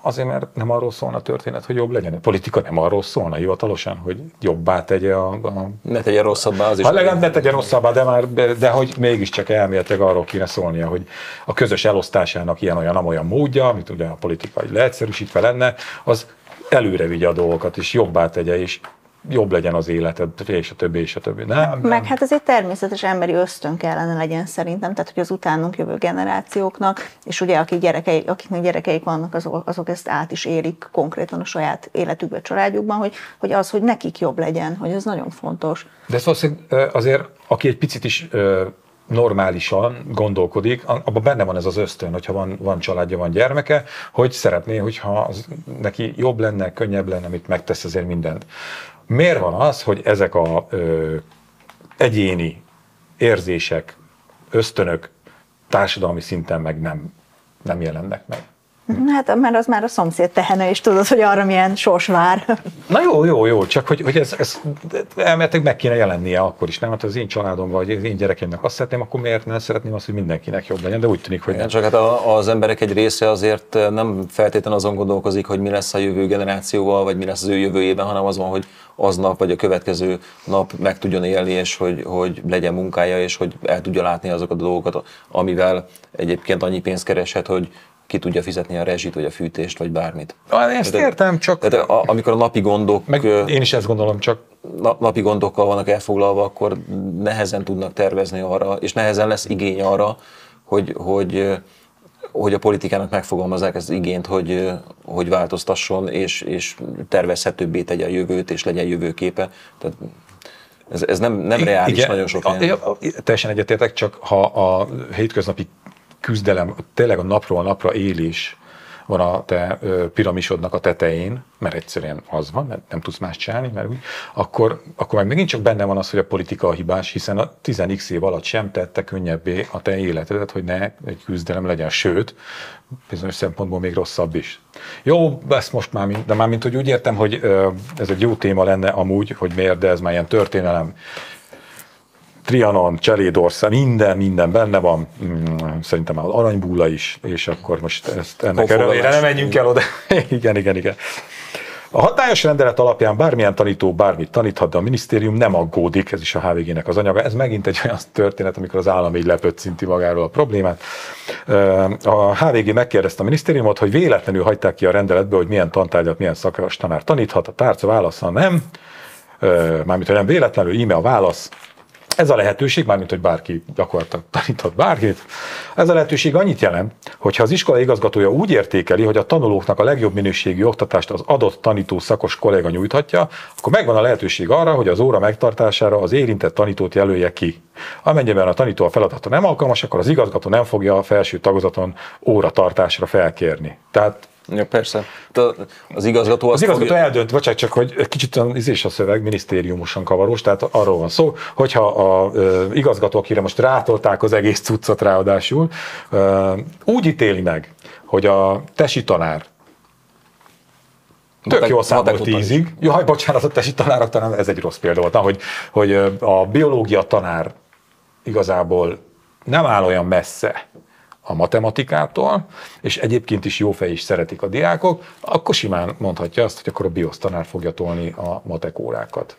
[SPEAKER 1] Azért, mert nem arról szólna a történet, hogy jobb legyen. A politika nem arról szólna hivatalosan, hogy jobbá tegye a... a...
[SPEAKER 3] Ne tegye rosszabbá az is.
[SPEAKER 1] Ha legalább ne tegye rosszabbá, de, már, de hogy mégiscsak elméletileg arról kéne szólnia, hogy a közös elosztásának ilyen olyan, olyan módja, amit ugye a politikai leegyszerűsítve lenne, az előre vigye a dolgokat, és jobbá tegye, és jobb legyen az életed, és a többi, és a többi. Nem, nem.
[SPEAKER 2] Meg hát egy természetes emberi ösztön kellene legyen szerintem, tehát hogy az utánunk jövő generációknak, és ugye akik gyerekei, akiknek gyerekeik vannak, azok, azok ezt át is érik konkrétan a saját életükbe, családjukban, hogy, hogy az, hogy nekik jobb legyen, hogy ez nagyon fontos.
[SPEAKER 1] De ez valószínűleg azért, aki egy picit is normálisan gondolkodik, abban benne van ez az ösztön, hogyha van, van családja, van gyermeke, hogy szeretné, hogyha az, neki jobb lenne, könnyebb lenne, amit megtesz azért mindent. Miért van az, hogy ezek a ö, egyéni érzések, ösztönök társadalmi szinten meg nem, nem jelennek meg?
[SPEAKER 2] Hát, mert az már a szomszéd tehene, és tudod, hogy arra milyen sors vár.
[SPEAKER 1] Na jó, jó, jó, csak hogy, hogy ez, ez elméletileg meg kéne jelennie akkor is, nem? Hát az én családom vagy az én gyerekeimnek azt szeretném, akkor miért nem szeretném azt, hogy mindenkinek jobb legyen, de úgy tűnik, hogy
[SPEAKER 3] nem. Csak hát az emberek egy része azért nem feltétlenül azon gondolkozik, hogy mi lesz a jövő generációval, vagy mi lesz az ő jövőjében, hanem az van, hogy aznap vagy a következő nap meg tudjon élni, és hogy, hogy legyen munkája, és hogy el tudja látni azokat a dolgokat, amivel egyébként annyi pénzt kereshet, hogy, ki tudja fizetni a rezsit, vagy a fűtést, vagy bármit.
[SPEAKER 1] Ezt tehát, értem, csak...
[SPEAKER 3] Tehát a, amikor a napi gondok...
[SPEAKER 1] Meg én is ezt gondolom, csak...
[SPEAKER 3] Napi gondokkal vannak elfoglalva, akkor nehezen tudnak tervezni arra, és nehezen lesz igény arra, hogy, hogy, hogy a politikának megfogalmazzák ezt az igényt, hogy, hogy változtasson, és, és tervezhetőbbé tegye a jövőt, és legyen jövőképe. Tehát ez, ez nem, nem reális Igen, nagyon sok helyen.
[SPEAKER 1] Teljesen egyetértek, csak ha a hétköznapi küzdelem, tényleg a napról napra élés van a te piramisodnak a tetején, mert egyszerűen az van, mert nem tudsz más csinálni, mert úgy, akkor, akkor meg megint csak benne van az, hogy a politika a hibás, hiszen a 10x év alatt sem tette könnyebbé a te életedet, hogy ne egy küzdelem legyen, sőt, bizonyos szempontból még rosszabb is. Jó, ezt most már, de már mint hogy úgy értem, hogy ez egy jó téma lenne amúgy, hogy miért, de ez már ilyen történelem Trianon, Cselédország, minden, minden benne van, mm, szerintem az aranybúla is, és akkor most ezt ennek erőlére nem menjünk el oda. igen, igen, igen. A hatályos rendelet alapján bármilyen tanító bármit taníthat, de a minisztérium nem aggódik, ez is a HVG-nek az anyaga. Ez megint egy olyan történet, amikor az állam így lepött szinti magáról a problémát. A HVG megkérdezte a minisztériumot, hogy véletlenül hagyták ki a rendeletből, hogy milyen tantárgyat, milyen szakos tanár taníthat. A tárca válasza nem, mármint, hogy nem véletlenül, íme a válasz, ez a lehetőség, mármint, hogy bárki gyakorlatilag tanított bárkit, ez a lehetőség annyit jelent, hogy ha az iskola igazgatója úgy értékeli, hogy a tanulóknak a legjobb minőségű oktatást az adott tanító szakos kolléga nyújthatja, akkor megvan a lehetőség arra, hogy az óra megtartására az érintett tanítót jelölje ki. Amennyiben a tanító a feladata nem alkalmas, akkor az igazgató nem fogja a felső tagozaton óra tartásra felkérni. Tehát
[SPEAKER 3] Ja, persze. Az igazgató
[SPEAKER 1] az igazgató fogja... eldönt, vagy csak hogy kicsit az is a szöveg minisztériumosan kavarós, tehát arról van szó, hogyha a e, igazgató, akire most rátolták az egész cuccot ráadásul, e, úgy ítéli meg, hogy a tesi tanár Tök jól számol tízig. Jaj, bocsánat, a tesi tanárok talán ez egy rossz példa volt, hogy, hogy a biológia tanár igazából nem áll olyan messze a matematikától, és egyébként is jó fej is szeretik a diákok, akkor simán mondhatja azt, hogy akkor a BIOS tanár fogja tolni a matek órákat.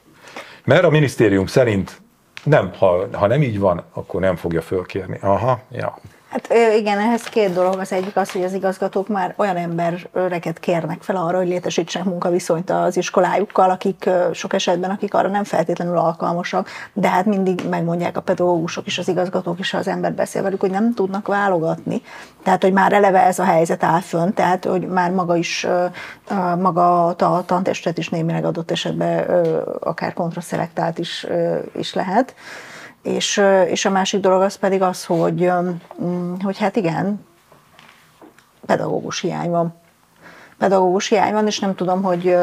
[SPEAKER 1] Mert a minisztérium szerint nem, ha, ha nem így van, akkor nem fogja fölkérni. Aha, ja.
[SPEAKER 2] Hát igen, ehhez két dolog. Az egyik az, hogy az igazgatók már olyan embereket kérnek fel arra, hogy létesítsenek munkaviszonyt az iskolájukkal, akik sok esetben, akik arra nem feltétlenül alkalmasak, de hát mindig megmondják a pedagógusok is, az igazgatók is, ha az ember beszél velük, hogy nem tudnak válogatni. Tehát, hogy már eleve ez a helyzet áll fönn, tehát, hogy már maga is, maga a tantestet is némileg adott esetben akár kontraszelektált is, is lehet És, és a másik dolog az pedig az, hogy, hogy hát igen, pedagógus hiány van. Pedagógus hiány van, és nem tudom, hogy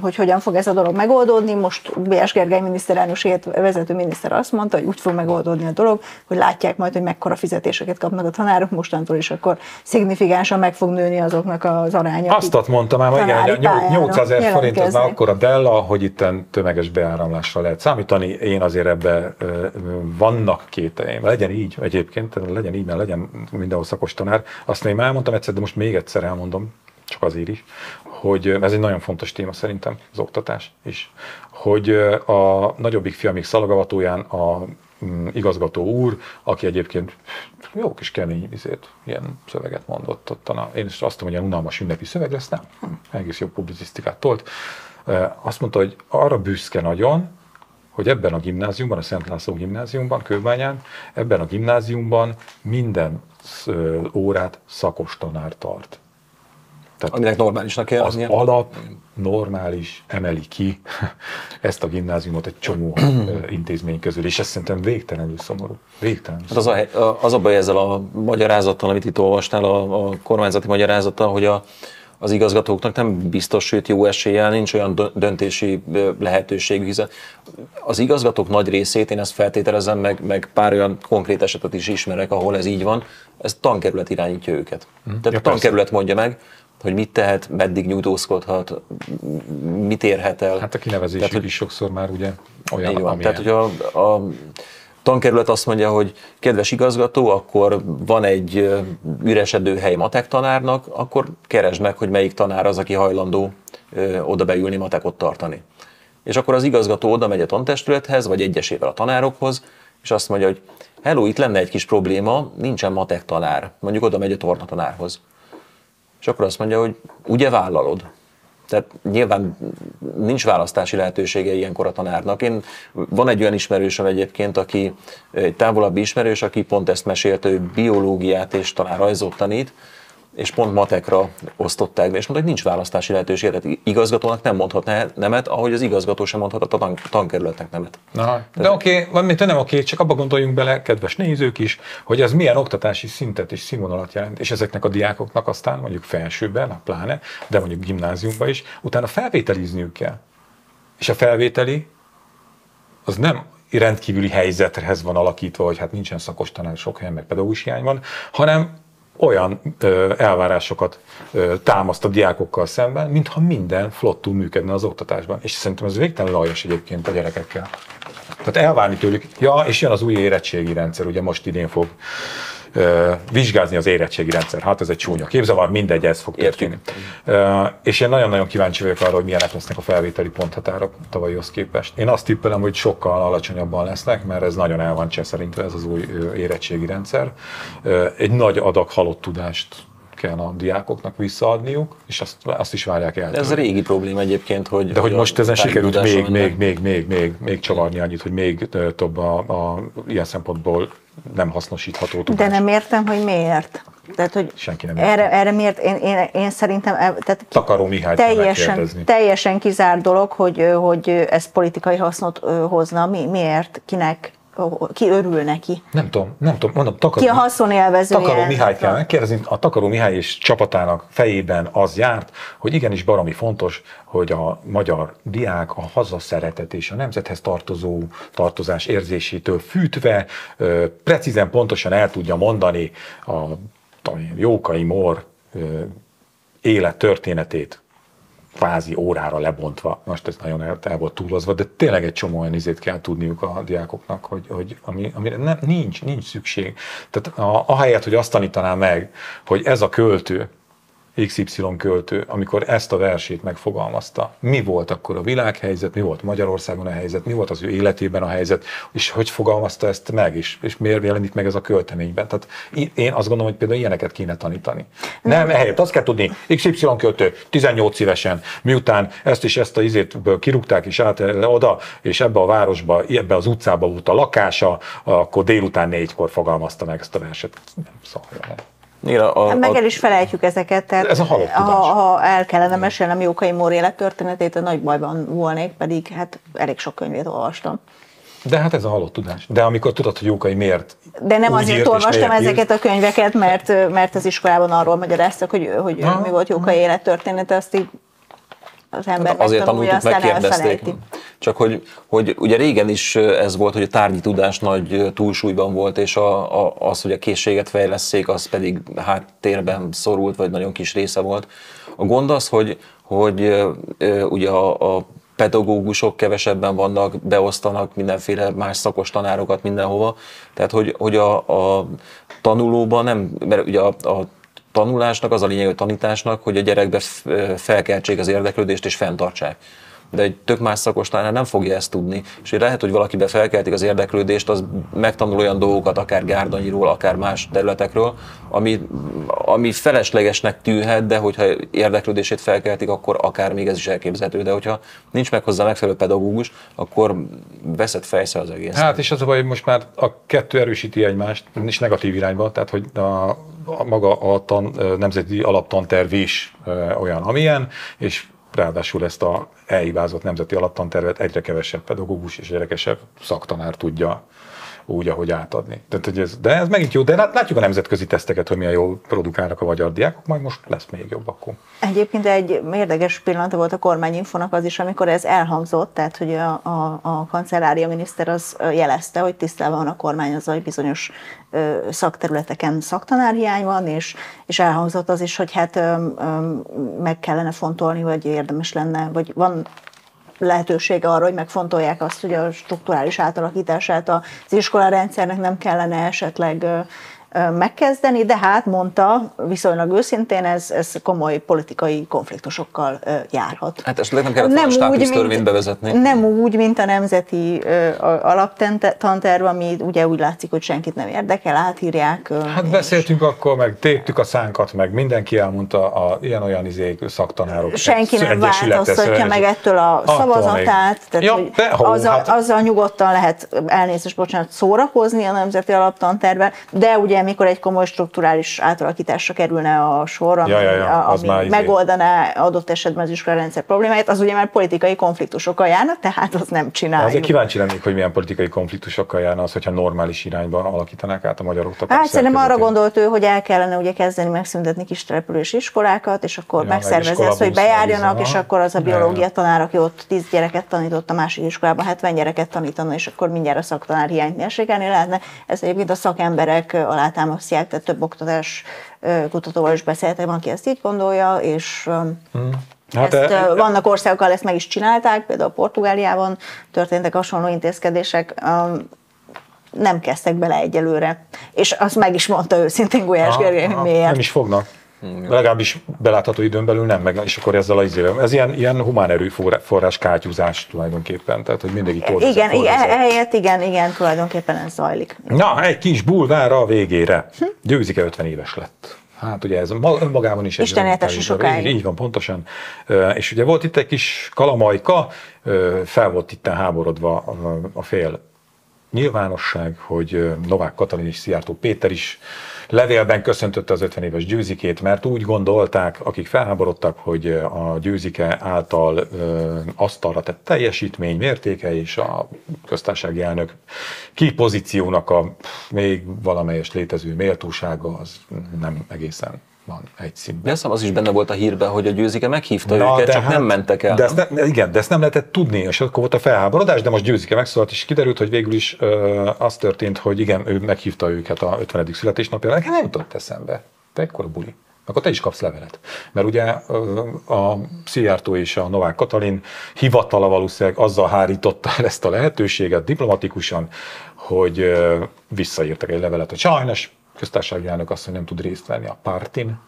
[SPEAKER 2] hogy hogyan fog ez a dolog megoldódni. Most B.S. Gergely miniszterelnökséget vezető miniszter azt mondta, hogy úgy fog megoldódni a dolog, hogy látják majd, hogy mekkora fizetéseket kapnak a tanárok mostantól, és akkor szignifikánsan meg fog nőni azoknak az aránya.
[SPEAKER 1] Azt mondtam már, igen, hogy 800 ezer forint az már akkor a Della, hogy itt tömeges beáramlásra lehet számítani. Én azért ebbe vannak kételjeim. Legyen így egyébként, legyen így, mert legyen mindenhol szakos tanár. Azt én elmondtam egyszer, de most még egyszer elmondom, csak azért is, hogy ez egy nagyon fontos téma szerintem, az oktatás is, hogy a nagyobbik fiamik szalagavatóján a mm, igazgató úr, aki egyébként jó kis kemény izét, ilyen szöveget mondott ott. Én is azt mondom, hogy ilyen unalmas ünnepi szöveg lesz, nem, hm, egész jó publicisztikát tolt. Azt mondta, hogy arra büszke nagyon, hogy ebben a gimnáziumban, a Szent László gimnáziumban, Kőbányán, ebben a gimnáziumban minden órát szakos tanár tart.
[SPEAKER 3] Tehát Aminek normálisnak kell
[SPEAKER 1] Az alap normális emeli ki ezt a gimnáziumot egy csomó intézmény közül, és ez szerintem végtelenül szomorú. Végtelenül
[SPEAKER 3] hát az, a, az a baj ezzel a magyarázattal, amit itt olvastál, a, a kormányzati magyarázata, hogy a, az igazgatóknak nem biztos, sőt jó eséllyel nincs olyan döntési lehetőségű, hiszen az igazgatók nagy részét, én ezt feltételezem, meg, meg pár olyan konkrét esetet is ismerek, ahol ez így van, ez tankerület irányítja őket. Hmm. Tehát ja, a tankerület mondja meg, hogy mit tehet, meddig nyújtózkodhat, mit érhet el.
[SPEAKER 1] Hát a kinevezésük tehát, is sokszor már ugye olyan,
[SPEAKER 3] van, amilyen. Tehát, hogy a, a tankerület azt mondja, hogy kedves igazgató, akkor van egy üresedő hely matek tanárnak, akkor keresd meg, hogy melyik tanár az, aki hajlandó oda beülni matekot tartani. És akkor az igazgató oda megy a tantestülethez, vagy egyesével a tanárokhoz, és azt mondja, hogy hello, itt lenne egy kis probléma, nincsen matek tanár. Mondjuk oda megy a tornatanárhoz. És akkor azt mondja, hogy ugye vállalod. Tehát nyilván nincs választási lehetősége ilyenkor a tanárnak. Én, van egy olyan ismerősöm egyébként, aki egy távolabbi ismerős, aki pont ezt mesélte, ő biológiát és talán rajzot tanít, és pont matekra osztották be, és mondta, hogy nincs választási lehetőség, tehát igazgatónak nem mondhat nemet, ahogy az igazgató sem mondhat a tan- tankerületnek nemet.
[SPEAKER 1] Na, de oké, okay, van nem oké, csak abba gondoljunk bele, kedves nézők is, hogy ez milyen oktatási szintet és színvonalat jelent, és ezeknek a diákoknak aztán mondjuk felsőben, a pláne, de mondjuk gimnáziumban is, utána felvételizniük kell. És a felvételi az nem rendkívüli helyzethez van alakítva, hogy hát nincsen szakos tanár, sok helyen meg pedagógus hiány van, hanem olyan ö, elvárásokat ö, támaszt a diákokkal szemben, mintha minden flottul működne az oktatásban. És szerintem ez végtelenül aljas egyébként a gyerekekkel. Tehát elvárni tőlük, ja, és jön az új érettségi rendszer, ugye most idén fog vizsgázni az érettségi rendszer. Hát ez egy csúnya képzavar, mindegy, ez fog történni. És én nagyon-nagyon kíváncsi vagyok arra, hogy milyenek lesznek a felvételi ponthatárok tavalyhoz képest. Én azt tippelem, hogy sokkal alacsonyabban lesznek, mert ez nagyon el van szerintve ez az új érettségi rendszer. Egy nagy adag halott tudást kell a diákoknak visszaadniuk, és azt, azt is várják el.
[SPEAKER 3] Ez a régi probléma egyébként, hogy...
[SPEAKER 1] De hogy most ezen sikerült még, még, még, még, még, még csavarni annyit, hogy még több a, a ilyen szempontból nem hasznosítható
[SPEAKER 2] tudás. De nem értem, hogy miért. Tehát, hogy
[SPEAKER 1] Senki nem
[SPEAKER 2] erre, erre miért, én, én, én szerintem tehát
[SPEAKER 1] Takaró Mihály
[SPEAKER 2] teljesen, teljesen kizár dolog, hogy, hogy ez politikai hasznot hozna. Mi, miért? Kinek? Ki örül neki.
[SPEAKER 1] Nem tudom, nem tudom, mondom, takaró,
[SPEAKER 2] ki a haszonélvezője.
[SPEAKER 1] Takaró Mihály kell megkérdezni, a Takaró Mihály és csapatának fejében az járt, hogy igenis baromi fontos, hogy a magyar diák a hazaszeretet és a nemzethez tartozó tartozás érzésétől fűtve, precízen, pontosan el tudja mondani a Jókai Mor élet történetét kvázi órára lebontva, most ez nagyon el, el volt túlozva, de tényleg egy csomó olyan izét kell tudniuk a diákoknak, hogy, hogy ami, amire nem, nincs, nincs szükség. Tehát a, ahelyett, hogy azt tanítaná meg, hogy ez a költő, XY költő, amikor ezt a versét megfogalmazta, mi volt akkor a világhelyzet, mi volt Magyarországon a helyzet, mi volt az ő életében a helyzet, és hogy fogalmazta ezt meg, és, és miért jelenik meg ez a költeményben. Tehát én azt gondolom, hogy például ilyeneket kéne tanítani. Nem, ehelyett azt kell tudni, XY költő, 18 évesen, miután ezt és ezt a izét kirúgták és át oda, és ebbe a városba, ebbe az utcába volt a lakása, akkor délután négykor fogalmazta meg ezt a verset. Nem szólja.
[SPEAKER 2] Igen, a, hát meg el is felejtjük ezeket, tehát
[SPEAKER 1] ez a ha,
[SPEAKER 2] ha el kellene mesélnem Jókai Mór élettörténetét, a nagy bajban volnék, pedig hát elég sok könyvét olvastam.
[SPEAKER 1] De hát ez a halott tudás. De amikor tudod, hogy Jókai miért
[SPEAKER 2] De nem azért
[SPEAKER 1] írt
[SPEAKER 2] olvastam
[SPEAKER 1] írt,
[SPEAKER 2] ezeket a könyveket, mert, mert az iskolában arról magyaráztak, hogy, hogy
[SPEAKER 1] Aha.
[SPEAKER 2] mi volt Jókai élettörténete, azt így az ember
[SPEAKER 3] Hát azért tanultuk,
[SPEAKER 2] aztán
[SPEAKER 3] megkérdezték.
[SPEAKER 2] elfelejti.
[SPEAKER 3] Csak hogy, hogy ugye régen is ez volt, hogy a tárgyi tudás nagy túlsúlyban volt, és a, a, az, hogy a készséget fejleszék, az pedig háttérben szorult, vagy nagyon kis része volt. A gond az, hogy, hogy ugye a, a pedagógusok kevesebben vannak, beosztanak mindenféle más szakos tanárokat mindenhova, tehát hogy, hogy a, a tanulóban nem, mert ugye a, a tanulásnak az a lényeg, a tanításnak, hogy a gyerekbe felkeltsék az érdeklődést és fenntartsák. De egy tök más szakos tanár nem fogja ezt tudni. És hogy lehet, hogy valakibe felkeltik az érdeklődést, az megtanul olyan dolgokat, akár Gárdonyiról, akár más területekről, ami, ami feleslegesnek tűnhet, de hogyha érdeklődését felkeltik, akkor akár még ez is elképzelhető. De hogyha nincs meg hozzá megfelelő pedagógus, akkor veszed fejsze az egész.
[SPEAKER 1] Hát és az a baj, hogy most már a kettő erősíti egymást, és negatív irányba, tehát hogy a, maga a tan, nemzeti alaptanterv is olyan, amilyen, és ráadásul ezt a elhibázott nemzeti alaptantervet egyre kevesebb pedagógus és egyre kevesebb szaktanár tudja úgy, ahogy átadni. Tehát, hogy ez, de ez megint jó, de lát- látjuk a nemzetközi teszteket, hogy milyen jól produkálnak a magyar diákok, majd most lesz még jobb akkor.
[SPEAKER 2] Egyébként egy érdekes pillanat volt a kormányinfonak az is, amikor ez elhangzott, tehát hogy a, a, a kancellária miniszter az jelezte, hogy tisztában van a kormány azzal, hogy bizonyos ö, szakterületeken szaktanárhiány van, és, és elhangzott az is, hogy hát ö, ö, meg kellene fontolni, vagy érdemes lenne, vagy van lehetősége arra, hogy megfontolják azt, hogy a strukturális átalakítását az iskolarendszernek nem kellene esetleg megkezdeni, de hát mondta viszonylag őszintén, ez, ez komoly politikai konfliktusokkal járhat.
[SPEAKER 3] Hát esetleg nem kellett volna státusztörvényt bevezetni.
[SPEAKER 2] Nem úgy, mint a nemzeti alaptanterv, ami ugye úgy látszik, hogy senkit nem érdekel, átírják.
[SPEAKER 1] Hát
[SPEAKER 2] és-
[SPEAKER 1] beszéltünk akkor, meg téptük a szánkat, meg mindenki elmondta a ilyen-olyan izék, szaktanárok.
[SPEAKER 2] senki nem változtatja meg ettől a szavazatát, tehát
[SPEAKER 1] Ja,
[SPEAKER 2] hogy
[SPEAKER 1] de, hó,
[SPEAKER 2] azzal,
[SPEAKER 1] hát-
[SPEAKER 2] azzal nyugodtan lehet elnézést, bocsánat, szórakozni a nemzeti alaptantervben, de ugye mikor egy komoly strukturális átalakításra kerülne a sor, ami,
[SPEAKER 1] Ja, ja, ja, az
[SPEAKER 2] ami
[SPEAKER 1] izé.
[SPEAKER 2] megoldaná adott esetben az iskolarendszer problémáit, az ugye már politikai konfliktusokkal járna, tehát azt nem csináljuk.
[SPEAKER 1] Azért kíváncsi lennék, hogy milyen politikai konfliktusokkal járna az, hogyha normális irányban alakítanák át a magyar oktatás
[SPEAKER 2] Hát szerintem arra gondolt ő, hogy el kellene ugye kezdeni megszüntetni kis települési iskolákat, és akkor
[SPEAKER 1] Ja,
[SPEAKER 2] ja,
[SPEAKER 1] meg
[SPEAKER 2] megszervezni azt, hogy bejárjanak, és akkor az a biológia tanár, aki ott 10 gyereket tanított, a másik iskolában 70 gyereket tanítana, és akkor mindjárt a szaktanár hiányt mérsékelni lehetne. Ezt egyébként a szakemberek ö, alátámasztják, tehát több oktatás kutatóval is beszéltem, aki ezt így gondolja, és öm,
[SPEAKER 1] Hát,
[SPEAKER 2] ezt,
[SPEAKER 1] e-
[SPEAKER 2] vannak országok, ahol ezt meg is csinálták, például Portugáliában történtek hasonló intézkedések, nem kezdtek bele egyelőre. És azt meg is mondta őszintén Gulyás Gergely, hogy miért.
[SPEAKER 1] Nem is fognak. Legalábbis belátható időn belül nem, meg, és akkor ezzel a izével. Ez ilyen, ilyen humán erőforrás kátyúzás tulajdonképpen, tehát hogy mindig oldozza,
[SPEAKER 2] Igen, igen,
[SPEAKER 1] oldozza.
[SPEAKER 2] ehelyett igen, igen, tulajdonképpen ez zajlik.
[SPEAKER 1] Na, egy kis bulvára a végére. Győzike 50 éves lett. Hát ugye ez ma- önmagában is egy
[SPEAKER 2] Isten éltesse sokáig.
[SPEAKER 1] Így, így van, pontosan. És ugye volt itt egy kis kalamajka, fel volt itt háborodva a- fél nyilvánosság, hogy Novák Katalin és Szijjártó Péter is levélben köszöntötte az 50 éves győzikét, mert úgy gondolták, akik felháborodtak, hogy ö, a győzike által ö, asztalra tett teljesítmény mértéke és a köztársasági elnök kipozíciónak a még valamelyes létező méltósága az nem egészen van egy
[SPEAKER 3] De
[SPEAKER 1] színben.
[SPEAKER 3] hiszem, az is benne volt a hírben, hogy a győzike meghívta őket, csak nem mentek el.
[SPEAKER 1] De ezt ne, igen, de ezt nem lehetett tudni, és akkor volt a felháborodás, de most Győzike megszólalt, és kiderült, hogy végül is ö, az történt, hogy igen, ő meghívta őket a 50. születésnapjára. Nekem nem jutott eszembe. Te ekkora buli. Akkor te is kapsz levelet. Mert ugye a Szijjártó és a Novák Katalin hivatala valószínűleg azzal hárította el ezt a lehetőséget diplomatikusan, hogy visszaírtak egy levelet, hogy sajnos köztársasági elnök azt, hogy nem tud részt venni a pártin,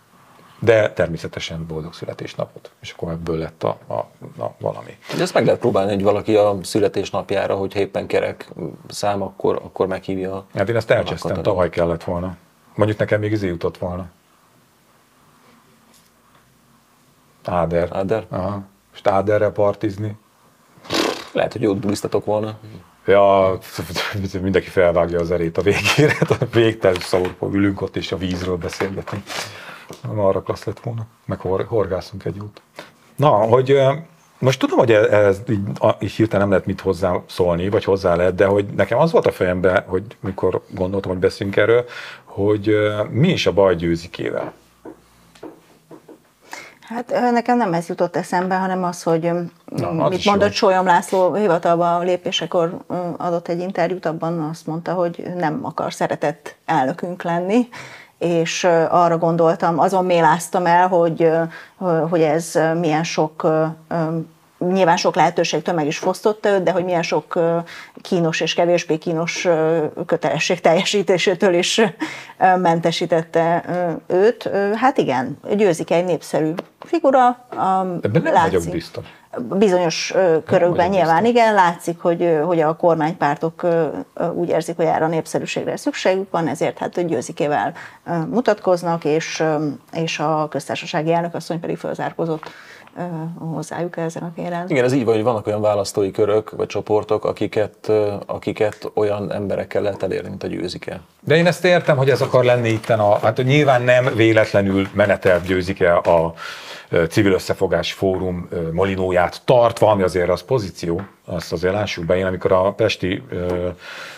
[SPEAKER 1] de természetesen boldog születésnapot. És akkor ebből lett a, a, a valami.
[SPEAKER 3] De ezt meg lehet próbálni, hogy valaki a születésnapjára, hogy éppen kerek szám, akkor, akkor meghívja.
[SPEAKER 1] Hát én ezt elcsesztem, tavaly kellett volna. Mondjuk nekem még izé jutott volna. Áder.
[SPEAKER 3] Áder?
[SPEAKER 1] Aha. És Áderre partizni.
[SPEAKER 3] Lehet, hogy jót bulisztatok volna.
[SPEAKER 1] Ja, mindenki felvágja az erét a végére, a végtelen szavurból ülünk ott, és a vízről beszélgetünk. Arra klassz lett volna, meg hor, horgászunk egy út. Na, hogy most tudom, hogy ez, ez így, így hirtelen nem lehet mit hozzá szólni, vagy hozzá lehet, de hogy nekem az volt a fejemben, hogy mikor gondoltam, hogy beszélünk erről, hogy mi is a baj győzikével.
[SPEAKER 2] Hát nekem nem ez jutott eszembe, hanem az, hogy
[SPEAKER 1] Na, az
[SPEAKER 2] mit mondott
[SPEAKER 1] jó.
[SPEAKER 2] Sólyom László hivatalba lépésekor adott egy interjút, abban azt mondta, hogy nem akar szeretett elnökünk lenni, és arra gondoltam, azon méláztam el, hogy, hogy ez milyen sok Nyilván sok lehetőség tömeg is fosztotta őt, de hogy milyen sok kínos és kevésbé kínos kötelesség teljesítésétől is mentesítette őt. Hát igen, győzik egy népszerű figura. a-
[SPEAKER 1] Ebben nem vagyok biztos.
[SPEAKER 2] Bizonyos körökben nyilván igen, látszik, hogy, hogy a kormánypártok úgy érzik, hogy erre a népszerűségre szükségük van, ezért hát győzikével ö, mutatkoznak, és, és a köztársasági elnök asszony pedig fölzárkozott hozzájuk ezen a téren.
[SPEAKER 3] Igen, ez így van, hogy vannak olyan választói körök vagy csoportok, akiket, akiket olyan emberekkel lehet elérni, mint a győzike.
[SPEAKER 1] De én ezt értem, hogy ez akar lenni itten a, hát nyilván nem véletlenül menetel győzik el a civil összefogás fórum molinóját tartva, ami azért az pozíció, azt azért lássuk be. Én amikor a Pesti ö,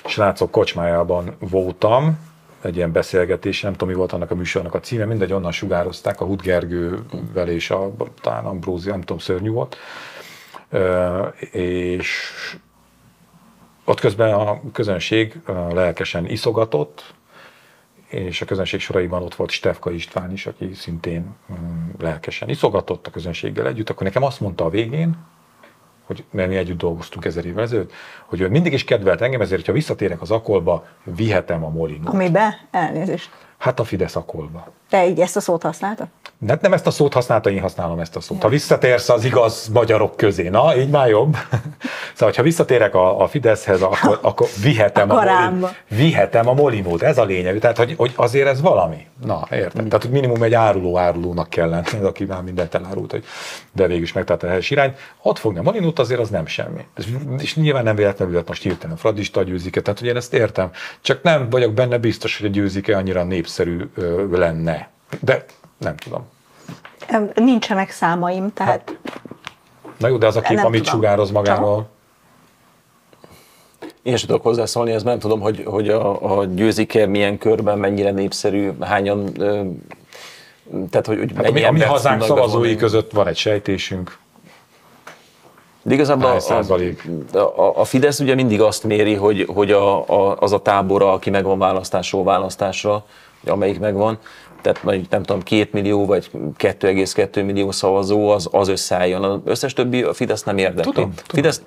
[SPEAKER 1] srácok kocsmájában voltam, egy ilyen beszélgetés, nem tudom, mi volt annak a műsornak a címe, mindegy, onnan sugározták a Hud Gergővel és a, talán Ambrózi, nem tudom, szörnyű volt. És ott közben a közönség lelkesen iszogatott, és a közönség soraiban ott volt Stefka István is, aki szintén lelkesen iszogatott a közönséggel együtt, akkor nekem azt mondta a végén, hogy mert mi együtt dolgoztunk ezer évvel ezelőtt, hogy ő mindig is kedvelt engem, ezért, ha visszatérek az akolba, vihetem a molinót.
[SPEAKER 2] Amibe? Elnézést.
[SPEAKER 1] Hát a Fidesz akolba.
[SPEAKER 2] Te így ezt a szót használtad?
[SPEAKER 1] Hát nem ezt a szót használta, én használom ezt a szót. Ha visszatérsz az igaz magyarok közé, na, így már jobb. Szóval, ha visszatérek a, a Fideszhez, akkor, akkor vihetem,
[SPEAKER 2] A
[SPEAKER 1] a,
[SPEAKER 2] karámba.
[SPEAKER 1] vihetem a molinót. Ez a lényeg. Tehát, hogy, hogy azért ez valami. Na, érted? Tehát, hogy minimum egy áruló árulónak kell lenni, aki már mindent elárult, hogy de végül is megtalálta a helyes irányt. Ott fogni a molinót, azért az nem semmi. És, és nyilván nem véletlenül lett most hirtelen fradista győzike, tehát hogy én ezt értem. Csak nem vagyok benne biztos, hogy a győzike annyira népszerű ö, lenne. De nem tudom.
[SPEAKER 2] Nincsenek számaim, tehát
[SPEAKER 1] Na jó, de az a kép, amit
[SPEAKER 2] tudom.
[SPEAKER 1] sugároz magáról.
[SPEAKER 3] Én sem tudok hozzászólni, ez nem tudom, hogy, hogy a, a győzike milyen körben, mennyire népszerű, hányan, tehát hogy, hogy
[SPEAKER 1] Hát a mi, a mi
[SPEAKER 3] embert
[SPEAKER 1] hazánk szavazói
[SPEAKER 3] bevonni.
[SPEAKER 1] között van egy sejtésünk.
[SPEAKER 3] De igazából a, a, a Fidesz ugye mindig azt méri, hogy, hogy a, a, az a tábora, aki megvan választásról választásra, amelyik megvan, tehát mondjuk nem tudom, két millió vagy 2,2 millió szavazó, az, az összeálljon. Az összes többi a Fidesz nem érdekli.
[SPEAKER 1] Tudom, tudom.
[SPEAKER 3] Fidesz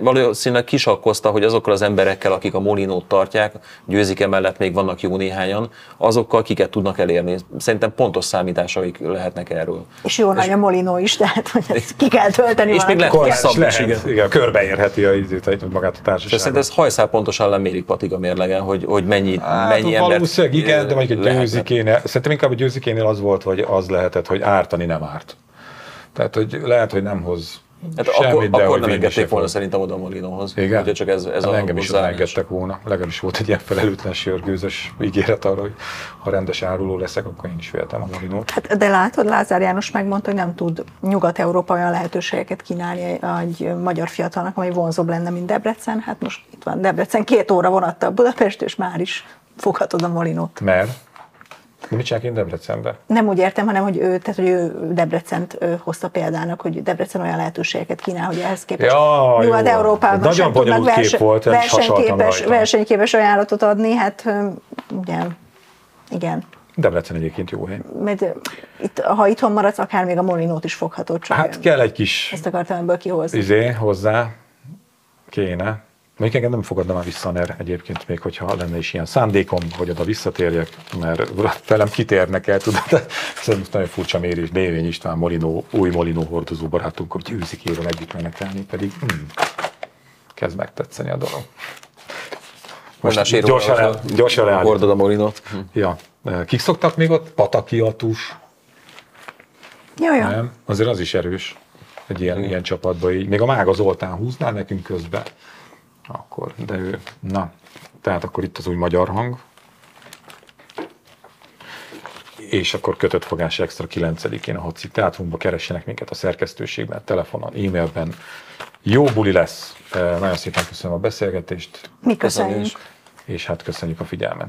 [SPEAKER 3] valószínűleg- kisakkozta, hogy azokkal az emberekkel, akik a Molinót tartják, győzik emellett még vannak jó néhányan, azokkal kiket tudnak elérni. Szerintem pontos számításaik lehetnek erről.
[SPEAKER 2] és jó nagy a molinó is, tehát hogy ezt ki kell tölteni
[SPEAKER 3] És még lehet hosszabb
[SPEAKER 1] lehet,
[SPEAKER 3] is,
[SPEAKER 1] igen.
[SPEAKER 3] igen.
[SPEAKER 1] körbeérheti a, magát a
[SPEAKER 3] És
[SPEAKER 1] társaságot.
[SPEAKER 3] szerintem ez hajszál pontosan lemérik patig a mérlegen, hogy, hogy mennyi,
[SPEAKER 1] Hát,
[SPEAKER 3] mennyi embert
[SPEAKER 1] valószínűleg igen, de mondjuk egy
[SPEAKER 3] lehetne.
[SPEAKER 1] győzikénél, szerintem inkább a győzikénél az volt, hogy az lehetett, hogy ártani nem árt. Tehát, hogy lehet, hogy nem hoz
[SPEAKER 3] Hát
[SPEAKER 1] semmit,
[SPEAKER 3] akkor,
[SPEAKER 1] de
[SPEAKER 3] akkor nem engedték volna szerintem oda a Molinóhoz.
[SPEAKER 1] Igen?
[SPEAKER 3] Úgyhogy csak ez, ez
[SPEAKER 1] Hát
[SPEAKER 3] a
[SPEAKER 1] engem is engedtek volna. Legalábbis volt egy ilyen felelőtlen sörgőzös ígéret arra, hogy ha rendes áruló leszek, akkor én is féltem a molinót.
[SPEAKER 2] Hát, de látod, Lázár János megmondta, hogy nem tud Nyugat-Európa olyan lehetőségeket kínálni egy magyar fiatalnak, ami vonzóbb lenne, mint Debrecen. Hát most itt van Debrecen, két óra vonattal Budapest, és már is foghatod a molinót.
[SPEAKER 1] Mert de mit csinálok én Debrecenbe?
[SPEAKER 2] Nem úgy értem, hanem hogy ő, tehát, hogy ő Debrecent hozta példának, hogy Debrecen olyan lehetőségeket kínál, hogy ehhez képest
[SPEAKER 1] Ja, jó.
[SPEAKER 2] Nyugat-Európában
[SPEAKER 1] Nagyon
[SPEAKER 2] sem tudnak
[SPEAKER 1] kép volt,
[SPEAKER 2] versenyképes, versenyképes ajánlatot adni, hát ugye, igen.
[SPEAKER 1] Debrecen egyébként jó hely.
[SPEAKER 2] Mert itt, ha itthon maradsz, akár még a molinót is foghatod, csak
[SPEAKER 1] Hát kell egy kis
[SPEAKER 2] ezt akartam ebből kihozni.
[SPEAKER 1] izé hozzá, kéne. Mondjuk engem nem fogadna már vissza NER egyébként, még hogyha lenne is ilyen szándékom, hogy oda visszatérjek, mert velem kitérnek el, tudod. Szerintem nagyon furcsa mérés. Dévény István Molinó, új Molinó hordozó barátunk, hogy győzikéről együtt menetelni, pedig hmm, kezd megtetszeni a dolog.
[SPEAKER 3] Most
[SPEAKER 1] gyorsan, el, gyorsan leállítom.
[SPEAKER 3] Hordod a Molinót. Hm.
[SPEAKER 1] Ja. Kik szoktak még ott? Patakiatus,
[SPEAKER 2] Jó, jó.
[SPEAKER 1] nem? Azért az is erős egy ilyen, ilyen csapatban így. Még a Mága Zoltán húzná nekünk közben. Akkor, de ő, na, tehát akkor itt az új magyar hang. és akkor kötött fogás extra 9-én a Hoci Teátrunkba keressenek minket a szerkesztőségben, telefonon, e-mailben. Jó buli lesz. Nagyon szépen köszönöm a beszélgetést,
[SPEAKER 2] Mi köszönjük.
[SPEAKER 3] Köszönjük.
[SPEAKER 1] és hát köszönjük a figyelmet.